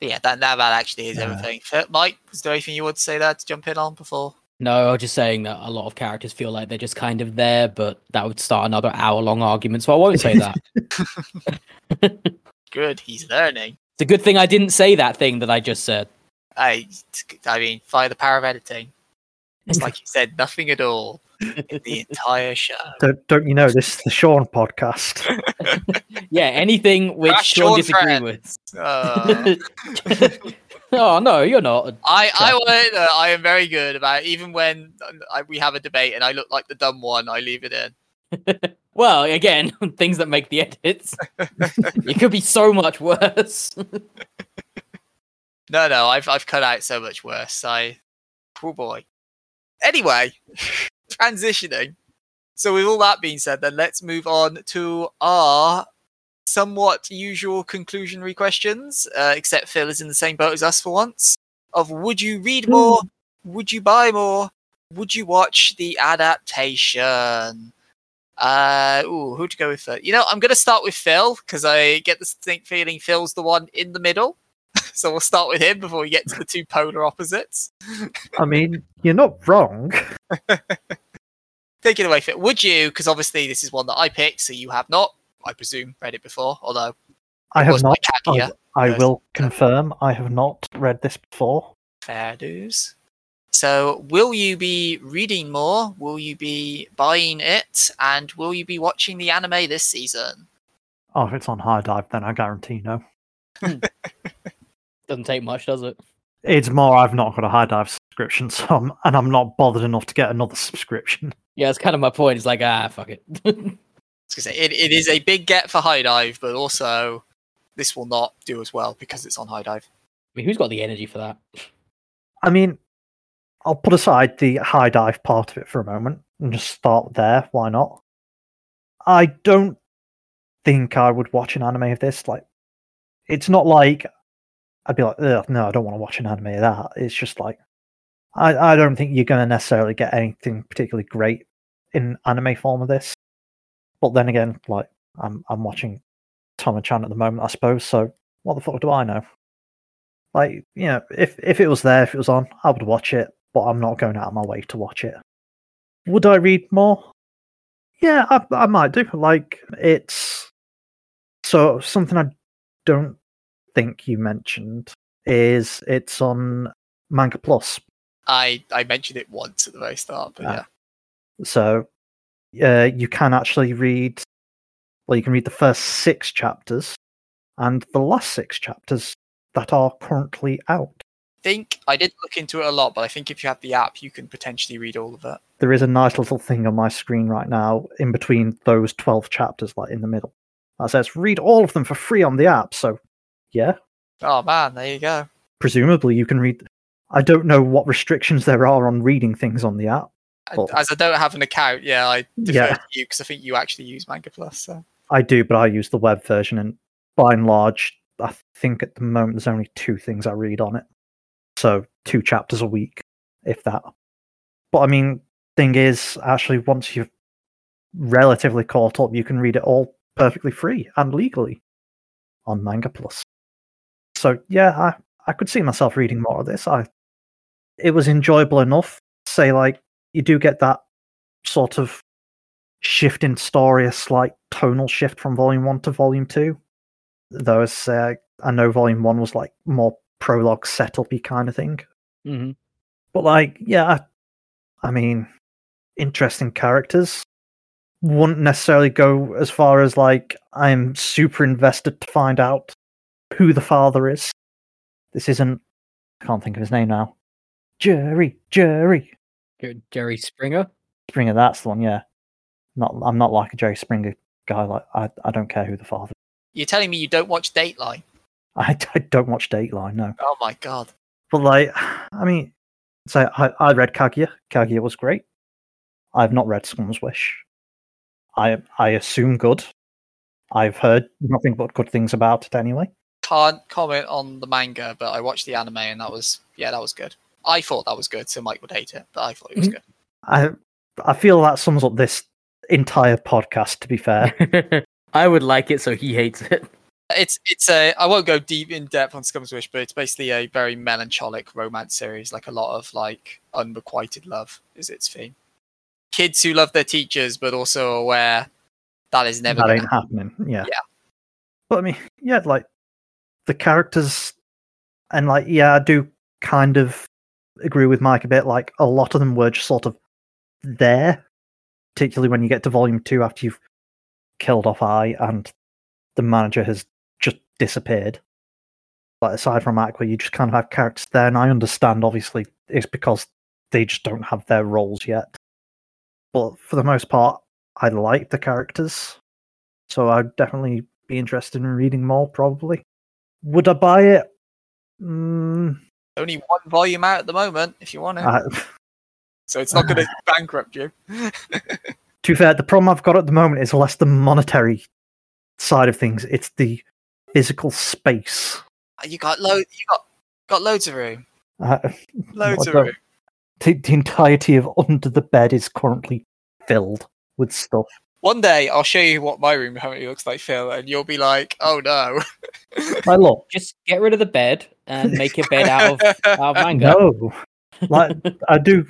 But yeah, that now that actually is Yeah. everything. Uh, Mike, was there anything you would say there to jump in on before? No, I was just saying that a lot of characters feel like they're just kind of there, but that would start another hour long argument, so I won't say that. Good, he's learning. It's a good thing I didn't say that thing that I just said. I, I mean, via the power of editing, it's like you said nothing at all in the entire show. don't, don't you know this is the Sean podcast? Yeah, anything which Crash Sean Sean disagree with. Uh, oh no, you're not. I, I, Crash. want, uh, I am very good about even when I, we have a debate and I look like the dumb one, I leave it in. Well, again, things that make the edits. it could be so much worse. No, no, I've I've cut out so much worse. I, oh boy. Anyway, transitioning. So with all that being said, then let's move on to our somewhat usual conclusionary questions. Uh, except Phil is in the same boat as us for once. Of would you read more? Would you buy more? Would you watch the adaptation? Uh, ooh, who to go with first? You know, I'm gonna start with Phil because I get the distinct feeling Phil's the one in the middle. so we'll start with him before we get to the two polar opposites. I mean, you're not wrong. Take it away, Phil. Would you? Because obviously this is one that I picked, so you have not, I presume, read it before. Although I have not. Kaguya. I will confirm. I have not read this before. Fair dues. So, will you be reading more? Will you be buying it? And will you be watching the anime this season? Oh, if it's on HIDIVE, then I guarantee no. Doesn't take much, does it? It's more I've not got a HIDIVE subscription, so I'm, and I'm not bothered enough to get another subscription. Yeah, it's kind of my point. It's like, ah, fuck it. I was say, it, it is a big get for HIDIVE, but also this will not do as well because it's on HIDIVE. I mean, who's got the energy for that? I mean, I'll put aside the HIDIVE part of it for a moment and just start there. Why not? I don't think I would watch an anime of this. Like, it's not like I'd be like, no, I don't want to watch an anime of that. It's just like, I, I don't think you're going to necessarily get anything particularly great in anime form of this. But then again, like, I'm I'm watching Tomo-chan at the moment, I suppose. So what the fuck do I know? Like, you know, if if it was there, if it was on, I would watch it. But I'm not going out of my way to watch it. Would I read more? Yeah, I, I might do. Like, it's so something I don't think you mentioned is it's on Manga Plus. I, I mentioned it once at the very start, but Ah. yeah. So uh, you can actually read, well, you can read the first six chapters and the last six chapters that are currently out. Think I did look into it a lot, but I think if you have the app, you can potentially read all of it. There is a nice little thing on my screen right now in between those 12 chapters, like in the middle. That says read all of them for free on the app. So, yeah, Oh man, there you go. presumably you can read. I don't know what restrictions there are on reading things on the app. Cool. As I don't have an account, yeah, I defer Yeah. to you because I think you actually use Manga Plus. So. I do, but I use the web version, and by and large, I think at the moment there's only two things I read on it. So two chapters a week, if that. But I mean, thing is, actually, once you've relatively caught up, you can read it all perfectly free and legally on Manga Plus. So yeah, I I could see myself reading more of this. I it was enjoyable enough. Say like you do get that sort of shift in story, a slight tonal shift from volume one to volume two. Though as uh, I know volume one was like more prologue setupy kind of thing. hmm But like, yeah, I, I mean, interesting characters. Wouldn't necessarily go as far as like I'm super invested to find out who the father is. This isn't. I can't think of his name now. Jerry, Jerry Jerry Springer. Springer. That's the one. Yeah. Not. I'm not like a Jerry Springer guy. Like I. I don't care who the father. You're telling me you don't watch Dateline? I, I don't watch Dateline. No. Oh my god. But like, I mean, so I, I read Kaguya. Kaguya was great. I've not read Scum's Wish. I I assume good. I've heard nothing but good things about it anyway. Can't comment on the manga, but I watched the anime and that was yeah, that was good. I thought that was good, so Mike would hate it, but I thought it was Mhm. good. I I feel that sums up this entire podcast. To be fair, I would like it, so he hates it. It's it's a I won't go deep in depth on Scum's Wish, but it's basically a very melancholic romance series, like a lot of like unrequited love is its theme. Kids who love their teachers, but also aware that is never that ain't happening. Yeah. Yeah. But I mean, yeah, like the characters, and like, yeah, I do kind of agree with Mike a bit. Like, a lot of them were just sort of there, particularly when you get to volume two after you've killed off Ai and the manager has disappeared. Like, aside from Aqua, you just kind of have characters there, and I understand, obviously, it's because they just don't have their roles yet. But for the most part, I like the characters, so I'd definitely be interested in reading more. Probably, would I buy it? Mm, only one volume out at the moment if you want it. I, so it's not gonna bankrupt you. to be fair, the problem I've got at the moment is less the monetary side of things; it's the physical space. you got load you got got loads of room. Uh, Loads of the- room. the, the entirety of under the bed is currently filled with stuff. One day I'll show you what my room currently looks like, Phil, and you'll be like, "Oh no, Like, look, Just get rid of the bed and make a bed out of, out of manga. no, like I do,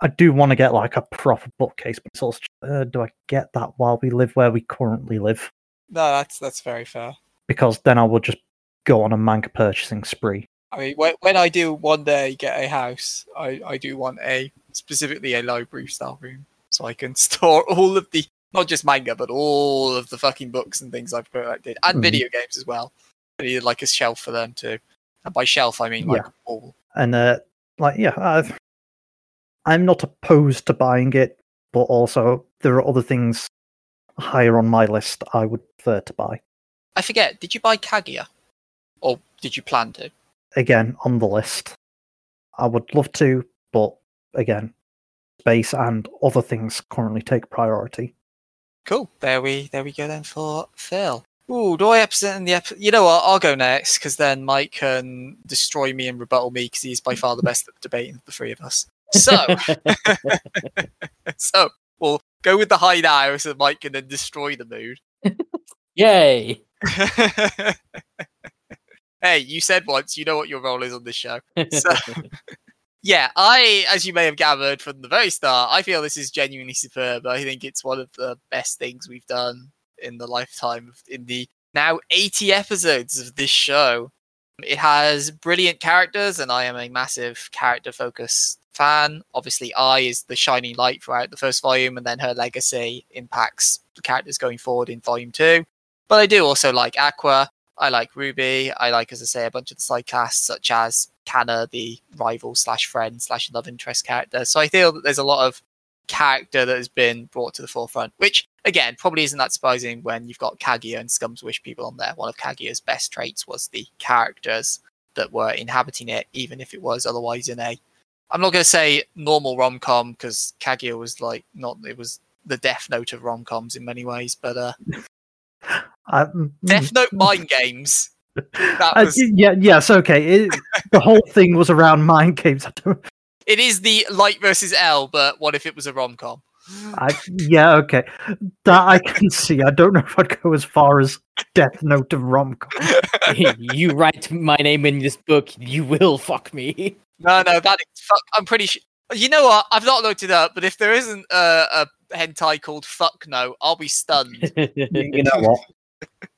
I do want to get like a proper bookcase, but it's also, uh, do I get that while we live where we currently live? No, that's that's very fair. Because then I will just go on a manga purchasing spree. I mean, when, when I do one day get a house, I, I do want a specifically a library style room so I can store all of the not just manga but all of the fucking books and things I've collected and Mhm. video games as well. I need like a shelf for them too. And by shelf I mean like Yeah. a wall. And uh, like, yeah, I've, I'm not opposed to buying it, but also there are other things higher on my list I would prefer to buy. I forget. Did you buy Kaguya, or did you plan to? again on the list. I would love to, but again, space and other things currently take priority. Cool. There we there we go then for Phil. Ooh, do I represent the episode? You know what? I'll go next because then Mike can destroy me and rebuttal me because he's by far the best at debating the three of us. So, so we'll go with the high now so Mike can then destroy the mood. Yay! hey, you said once, you know what your role is on this show. So, yeah, I, as you may have gathered from the very start, I feel this is genuinely superb. I think it's one of the best things we've done in the lifetime of in the now 80 episodes of this show. It has brilliant characters, and I am a massive character focused fan. Obviously, Ai is the shining light throughout the first volume, and then her legacy impacts the characters going forward in volume two. But I do also like Aqua. I like Ruby. I like, as I say, a bunch of the side casts, such as Kana, the rival slash friend slash love interest character. So I feel that there's a lot of character that has been brought to the forefront, which again probably isn't that surprising when you've got Kaguya and Scum's Wish people on there. One of Kaguya's best traits was the characters that were inhabiting it, even if it was otherwise in a I'm not going to say normal rom com because Kaguya was like not it was the Death Note of rom coms in many ways, but uh, I, mm, Death Note mind games. That I- was yeah, yes, okay. It, the whole thing was around mind games. I don't, it is the Light versus L, but what if it was a rom com? Yeah, okay. That I can see. I don't know if I'd go as far as Death Note of rom com. you write my name in this book, you will fuck me. No, no, that is fuck. I'm pretty sure. You know what? I've not looked it up, but if there isn't a, a hentai called Fuck No, I'll be stunned. You know what?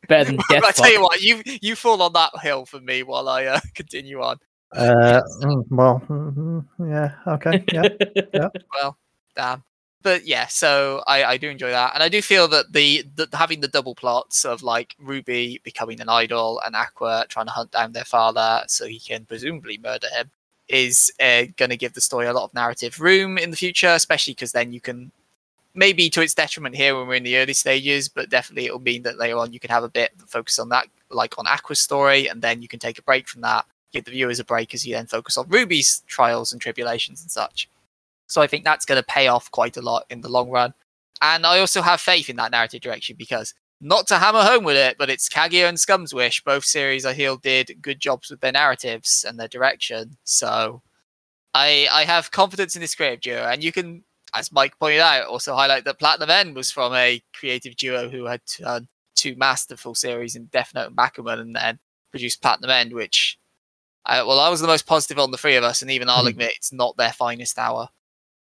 Better than death. I tell you what, you you fall on that hill for me while I uh, continue on. Uh, mm, well, mm, yeah, okay, yeah. Well, damn. But yeah, so I, I do enjoy that, and I do feel that the, the having the double plots of like Ruby becoming an idol and Aqua trying to hunt down their father so he can presumably murder him is uh, going to give the story a lot of narrative room in the future, especially because then you can maybe to its detriment here when we're in the early stages, but definitely it'll mean that later on you can have a bit of focus on that, like on Aqua's story, and then you can take a break from that, give the viewers a break as you then focus on Ruby's trials and tribulations and such. So I think that's going to pay off quite a lot in the long run. And I also have faith in that narrative direction because not to hammer home with it, but it's Kaguya and Scum's Wish. Both series I feel did good jobs with their narratives and their direction. So I I have confidence in this creative duo. And you can, as Mike pointed out, also highlight that Platinum End was from a creative duo who had done two masterful series in Death Note and Bakuman and then produced Platinum End, which I, well, I was the most positive on the three of us, and even I'll Mhm. admit it's not their finest hour.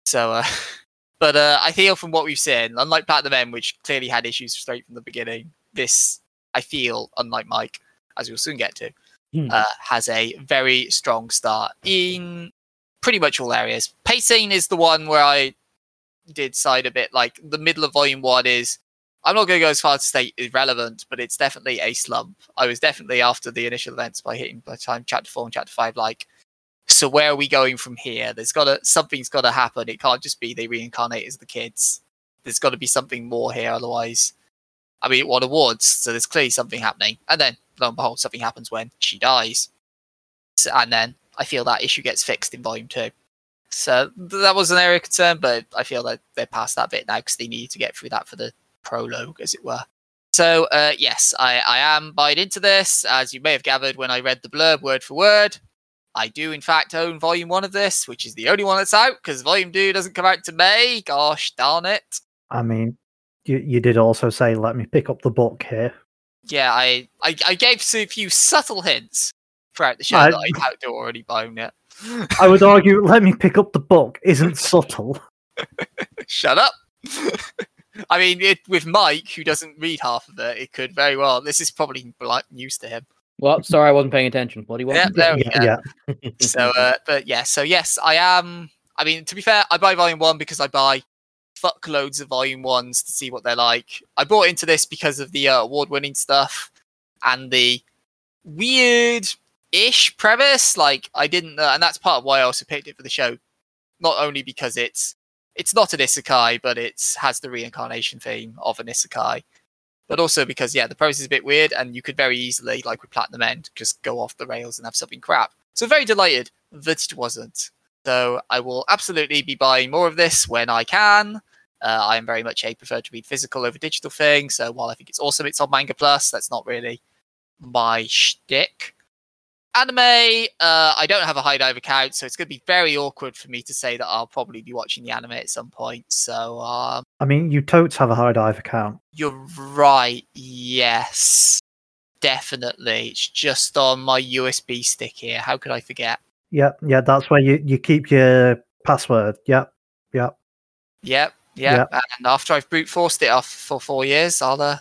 So, uh, but uh, I feel from what we've seen, unlike Platinum End, which clearly had issues straight from the beginning, this I feel, unlike Mike, as we'll soon get to, Hmm. uh, has a very strong start in pretty much all areas. Pacing is the one where I did side a bit. Like the middle of volume one is, I'm not going to go as far as to say irrelevant, but it's definitely a slump. I was definitely after the initial events by hitting by time chapter four and chapter five, like so where are we going from here? There's gotta something's gotta happen. It can't just be they reincarnate as the kids. There's got to be something more here otherwise. I mean it won awards so there's clearly something happening. And then lo and behold something happens when she dies. So- and then i feel that issue gets fixed in volume two. So th- that was an area of concern but i feel that they're past that bit now because they need to get through that for the prologue as it were. So uh, yes I, I am buying into this. As you may have gathered when i read the blurb word for word I do, in fact, own volume one of this, which is the only one that's out because volume two doesn't come out to May. Gosh darn it. I mean, you, you did also say, let me pick up the book here. Yeah, I, I, I gave a few subtle hints throughout the show I- that I'd have to already own it. I would argue, let me pick up the book isn't subtle. Shut up. I mean, it, with Mike, who doesn't read half of it, it could very well. This is probably like news to him. Well, sorry, I wasn't paying attention. What do you want? Yeah, there we yeah, go. yeah. So, uh, but yeah, so yes, I am. I mean, to be fair, I buy volume one because I buy fuckloads of volume ones to see what they're like. I bought into this because of the uh, award-winning stuff and the weird-ish premise. Like, I didn't, uh, and that's part of why I also picked it for the show. Not only because it's it's not an isekai, but it has the reincarnation theme of an isekai. But also because, yeah, the process is a bit weird, and you could very easily, like with Platinum End, just go off the rails and have something crap. So very delighted that it wasn't. So I will absolutely be buying more of this when I can. Uh, I am very much a prefer to read physical over digital thing. So while I think it's awesome, it's on Manga Plus. That's not really my shtick. Anime, uh, I don't have a HIDIVE account, so it's going to be very awkward for me to say that I'll probably be watching the anime at some point. So um, I mean, you totes have a HIDIVE account. you're right. Yes, definitely. It's just on my USB stick here. How could I forget? Yeah, yeah, that's where you, you keep your password. Yep, yep. Yep, yep. And after I've brute forced it off for four years, I'll uh,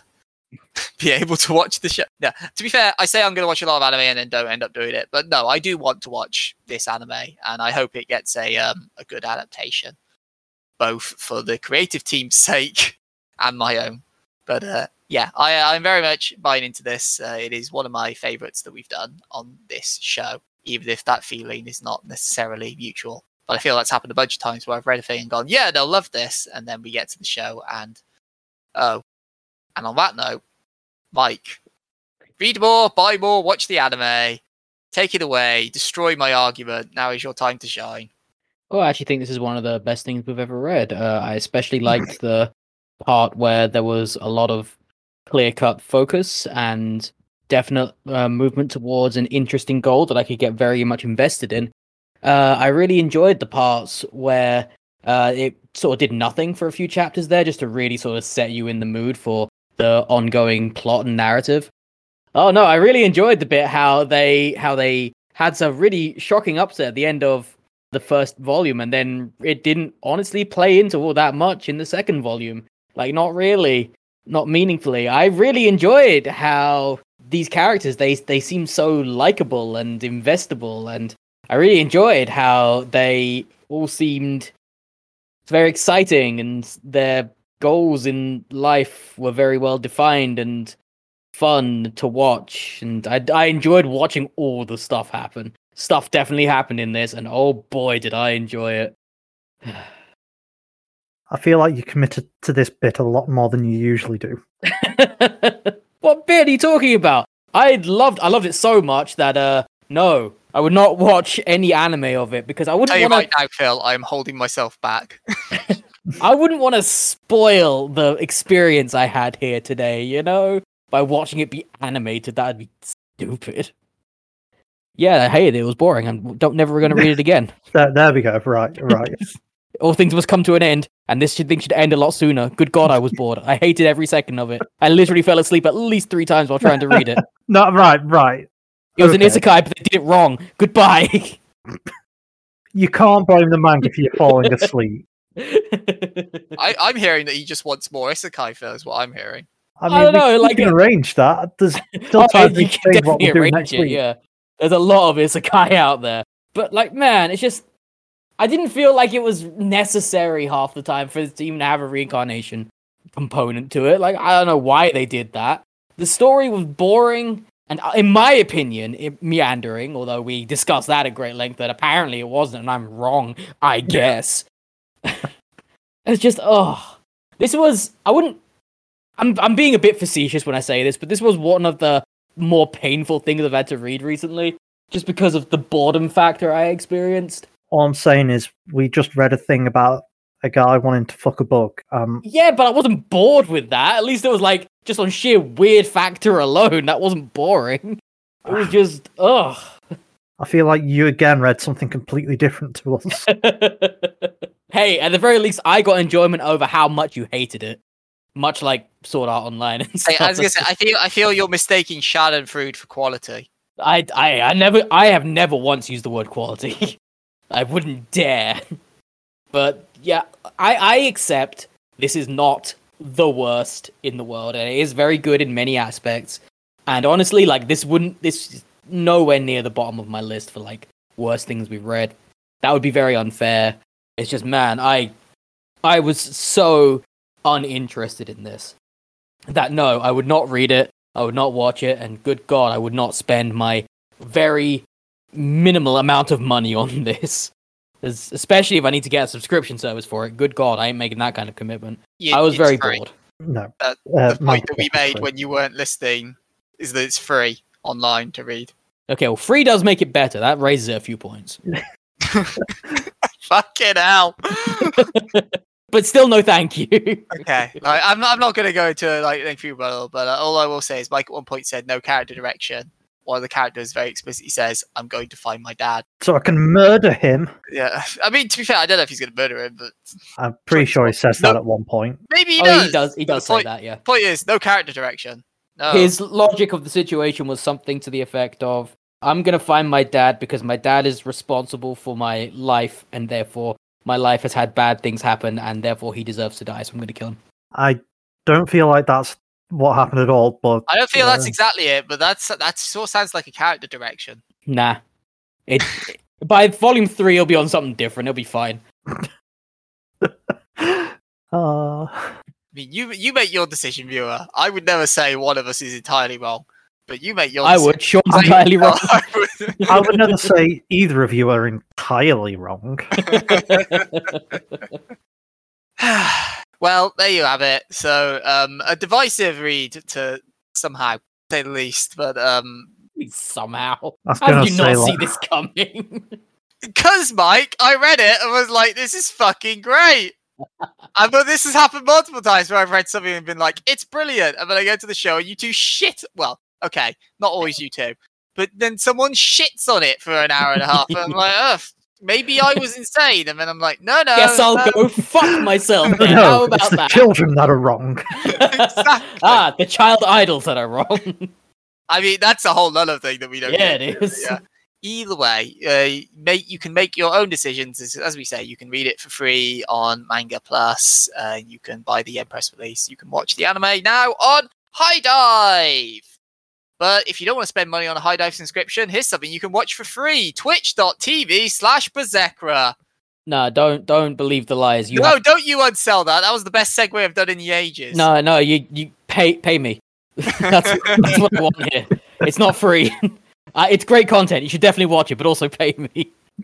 be able to watch the show. No, to be fair, I say I'm going to watch a lot of anime and then don't end up doing it. But no, I do want to watch this anime, and I hope it gets a um, a good adaptation, both for the creative team's sake and my own. But uh, yeah, I, I'm very much buying into this. Uh, it is one of my favorites that we've done on this show, even if that feeling is not necessarily mutual. But I feel that's happened a bunch of times where I've read a thing and gone, yeah, they'll love this, and then we get to the show and oh. And on that note, Mike, read more, buy more, watch the anime, take it away, destroy my argument. Now is your time to shine. Oh, I actually think this is one of the best things we've ever read. Uh, I especially liked the part where there was a lot of clear cut focus and definite uh, movement towards an interesting goal that I could get very much invested in. Uh, I really enjoyed the parts where uh, it sort of did nothing for a few chapters there, just to really sort of set you in the mood for the ongoing plot and narrative. Oh no, I really enjoyed the bit how they how they had some really shocking upset at the end of the first volume, and then it didn't honestly play into all that much in the second volume. Like not really, not meaningfully. I really enjoyed how these characters they they seem so likable and investable, and I really enjoyed how they all seemed very exciting and their goals in life were very well defined and fun to watch and I, I enjoyed watching all the stuff happen stuff definitely happened in this and oh boy did i enjoy it I feel like you committed to this bit a lot more than you usually do. what bit are you talking about i loved i loved it so much that uh no i would not watch any anime of it because i wouldn't you want right now, Phil, I'm holding myself back. to i wouldn't want to spoil the experience i had here today you know by watching it be animated that'd be stupid yeah i hated it it was boring and don't never gonna read it again There, there we go. Right, right. all things must come to an end, and this should, thing should end a lot sooner. Good God, I was bored. I hated every second of it. I literally fell asleep at least three times while trying to read it. no, right, right. It was an Okay. isekai, but they did it wrong. Goodbye. You can't blame the manga for you falling asleep. I, I'm hearing that he just wants more isekai, Phil, is what I'm hearing. I mean, I don't we- know, we like can arrange that. There's still Oh, time to you can change what we're doing arrange next it, week. yeah. There's a lot of isekai out there. But like, man, it's just I didn't feel like it was necessary half the time for it to even have a reincarnation component to it. Like, I don't know why they did that. The story was boring and uh, in my opinion, it, meandering, although we discussed that at great length that apparently it wasn't and I'm wrong, I guess. it's just oh. This was I wouldn't I'm I'm being a bit facetious when I say this, but this was one of the more painful things I've had to read recently, just because of the boredom factor I experienced. All I'm saying is, we just read a thing about a guy wanting to fuck a bug. Um, Yeah, but I wasn't bored with that. At least it was like just on sheer weird factor alone. That wasn't boring. It was just ugh. I feel like you again read something completely different to us. hey, at the very least, I got enjoyment over how much you hated it. Much like Sword Art Online and Hey. I was gonna say, I feel I feel you're mistaking Schadenfreude for quality. I, I, I never, I have never once used the word quality. I wouldn't dare. But yeah, I, I accept this is not the worst in the world, and it is very good in many aspects. And honestly, like this wouldn't, this is nowhere near the bottom of my list for like worst things we've read. That would be very unfair. It's just, man, I, I was so uninterested in this that no, I would not read it. I would not watch it, and good God, I would not spend my very minimal amount of money on this. Especially if I need to get a subscription service for it. Good God, I ain't making that kind of commitment. You- I was very free. bored. No, Uh, uh, the point that we made free. when you weren't listening is that it's free online to read. Okay, well, free does make it better. That raises it a few points. Fucking hell. But still, no thank you. okay, like, I'm not. I'm not going to go into like lengthy rebuttal, but uh, all I will say is Mike at one point said no character direction. One of the characters very explicitly says, "I'm going to find my dad." so I can murder him. Yeah, I mean to be fair, I don't know if he's going to murder him, but I'm pretty sure he one. says that at one point. maybe he oh, does. he does. He does the say point, that. Yeah. Point is, no character direction. No. His logic of the situation was something to the effect of I'm going to find my dad because my dad is responsible for my life and therefore my life has had bad things happen and therefore he deserves to die so I'm going to kill him. I don't feel like that's what happened at all. But I don't feel that's uh, exactly it, but that's that sort of sounds like a character direction. Nah. It by volume 3 it'll be on something different. It'll be fine. uh, I mean, you you make your decision, viewer. I would never say one of us is entirely wrong. But you make your. I would. Sean's I- entirely wrong. I would- I would never say either of you are entirely wrong. well, there you have it. So, um, a divisive read to somehow say the least, but um, Somehow. I How did you say not see this coming? because Mike, I read it and was like, "This is fucking great." and but this has happened multiple times where I've read something and been like, "It's brilliant," and then I go to the show and you two shit. Well, okay, not always you two, but then someone shits on it for an hour and a half, and I'm like, "Ugh." Maybe I was insane, and then I'm like, no, no. Guess I'll no. go fuck myself. No, How it's the that? children that are wrong. Exactly. ah, the child idols that are wrong. I mean, that's a whole other thing that we don't. Yeah, get it. Yeah. Either way, uh, make you can make your own decisions. As, as we say, you can read it for free on Manga Plus. Uh, you can buy the Yen Press release. You can watch the anime now on HIDIVE. But if you don't want to spend money on a HIDIVE subscription, here's something you can watch for free: Twitch.tv slash Bersekrer. no, don't don't believe the lies. You No, have- don't you unsell that. That was the best segue I've done in the ages. no, no. You you pay pay me. that's that's what I want here. It's not free. Uh, it's great content. You should definitely watch it, but also pay me.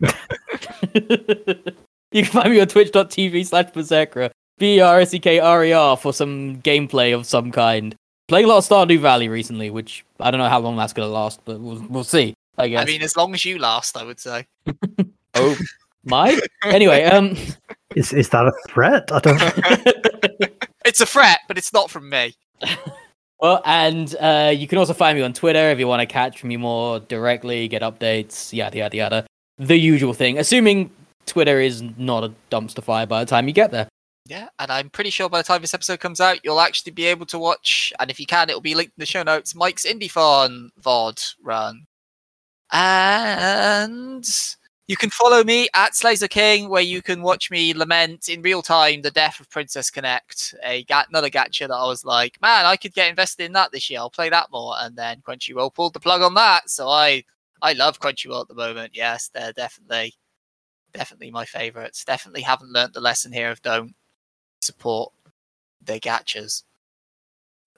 you can find me on twitch.tv slash bersekrer. B E R S E K R E R for some gameplay of some kind. Playing a lot of Stardew Valley recently, which I don't know how long that's gonna last, but we'll we'll see. I guess. I mean, as long as you last, I would say. oh my. Anyway, um, Is is that a threat? I don't. It's a threat, but it's not from me. well, and uh, you can also find me on Twitter if you want to catch me more directly, get updates, yada yada yada. The usual thing, assuming Twitter is not a dumpster fire by the time you get there. Yeah, and I'm pretty sure by the time this episode comes out, you'll actually be able to watch, and if you can, it'll be linked in the show notes, Mike's Indiethon VOD run. And you can follow me at Slazoking, where you can watch me lament in real time the death of Princess Connect, a another gacha that I was like, man, I could get invested in that this year. I'll play that more. And then Crunchyroll pulled the plug on that, so I I love Crunchyroll at the moment. Yes, they're definitely definitely my favorites. Definitely haven't learnt the lesson here of don't support their gachas.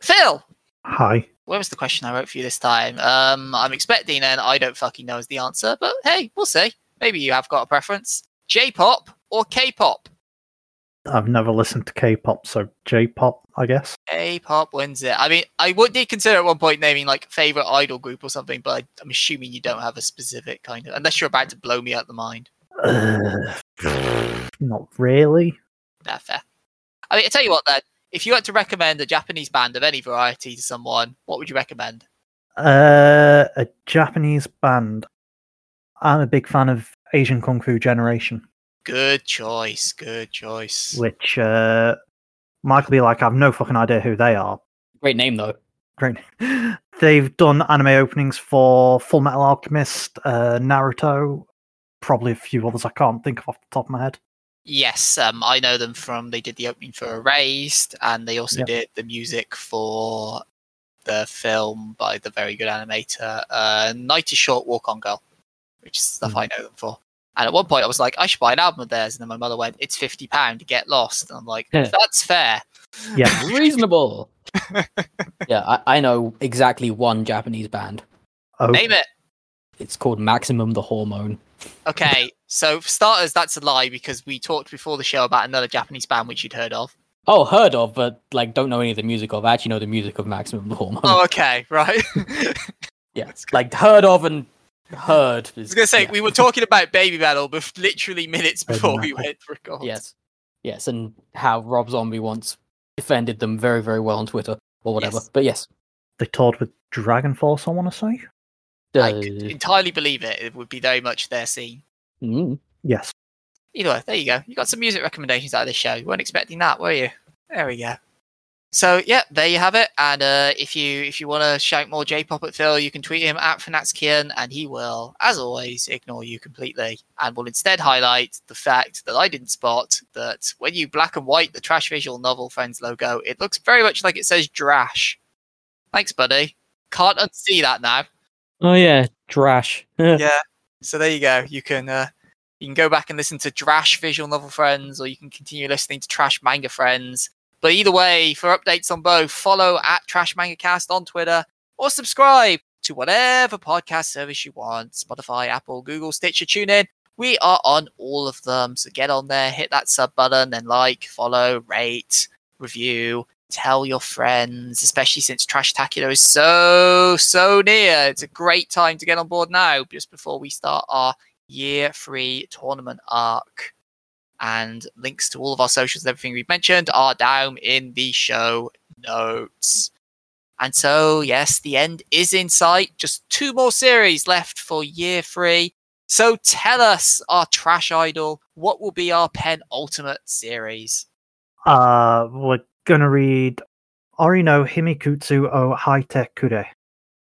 Phil, Hi. where was the question I wrote for you this time? Um, I'm expecting an I don't fucking know is the answer, but hey, we'll see. Maybe you have got a preference. J-pop or K-pop? I've never listened to K-pop, so J-pop, I guess. K-pop wins it. I mean, I would did consider at one point naming like favorite idol group or something, but I, I'm assuming you don't have a specific kind of, unless you're about to blow me out the mind. Uh, not really. Nah, fair. I mean, I tell you what, then, if you had to recommend a Japanese band of any variety to someone, what would you recommend? Uh, a Japanese band. I'm a big fan of Asian Kung Fu Generation, Good choice. Good choice. which uh, might be like I've no fucking idea who they are. Great name though. Great. They've done anime openings for Full Metal Alchemist, uh, Naruto, probably a few others I can't think of off the top of my head. Yes, um, I know them from. They did the opening for Erased, and they also Yep. did the music for the film by the very good animator uh, Night is Short, Walk on Girl, which is stuff Hmm. I know them for. And at one point, I was like, I should buy an album of theirs, and then my mother went, "It's fifty pound to get lost," and I'm like, Yeah. "That's fair." Yeah, Reasonable. yeah, I, I know exactly one Japanese band. oh, Name it. It's called Maximum the Hormone. Okay, so for starters, that's a lie because we talked before the show about another Japanese band which you'd heard of. Oh, heard of, but like don't know any of the music of. I actually know the music of Maximum the Hormone. Oh, okay, right. yeah, like heard of and heard. I was gonna say yeah. we were talking about Baby Metal, but literally minutes before we went to record. Yes, yes, and how Rob Zombie once defended them very, very well on Twitter or whatever. Yes. But yes, they toured with Dragon Force, I want to say. I could entirely believe it. It would be very much their scene. Mm, Yes. Either way, there you go. You got some music recommendations out of this show. You weren't expecting that, were you? There we go. So yeah, there you have it. And uh, if you if you want to shout more J-pop at Phil, you can tweet him at PheNaxKian, and he will, as always, ignore you completely, and will instead highlight the fact that I didn't spot that when you black and white the Trash Visual Novel Friends logo, it looks very much like it says Drash. Thanks, buddy. Can't unsee that now. oh yeah, trash. yeah. So there you go. You can uh, you can go back and listen to Trash Visual Novel Friends, or you can continue listening to Trash Manga Friends. But either way, for updates on both, follow at Trash Manga Cast on Twitter or subscribe to whatever podcast service you want Spotify, Apple, Google, Stitcher, TuneIn. We are on all of them. So get on there, hit that sub button, then like, follow, rate, review, tell your friends, especially since Trash Tacular is so, so near. It's a great time to get on board now, just before we start our year three tournament arc. And links to all of our socials and everything we've mentioned are down in the show notes. And so, yes, the end is in sight. Just two more series left for year three. So tell us, our trash idol, what will be our penultimate series? Uh, we're gonna read Orino Himikutsu o Haite Kure,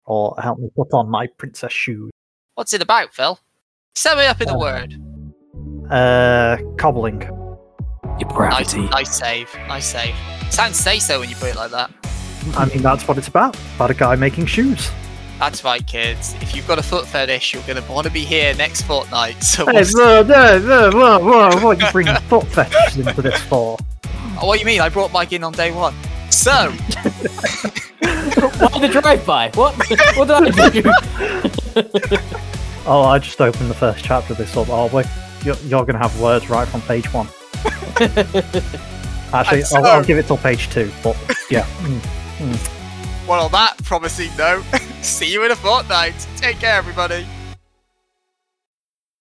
or help me put on my princess shoes. What's it about, Phil? Sum it up in a Uh, word. Uh, cobbling. Your gravity. nice save. Nice save. Sounds say so when you put it like that. I mean, that's what it's about. About a guy making shoes. That's right, kids. If you've got a foot fetish, you're going to want to be here next fortnight. So, Hey, we'll whoa, whoa, whoa, whoa, whoa, what are you bringing foot fetishes into this for? Oh, what do you mean? I brought Mike in on day one. So, Why the drive-by? What? What did I do? Oh, I just opened the first chapter of this up. Oh, wait, you're, you're going to have words right from page one. Actually, And I'll, I'll give it till page two, but yeah. Mm. well, on that promising note, see you in a fortnight. Take care, everybody.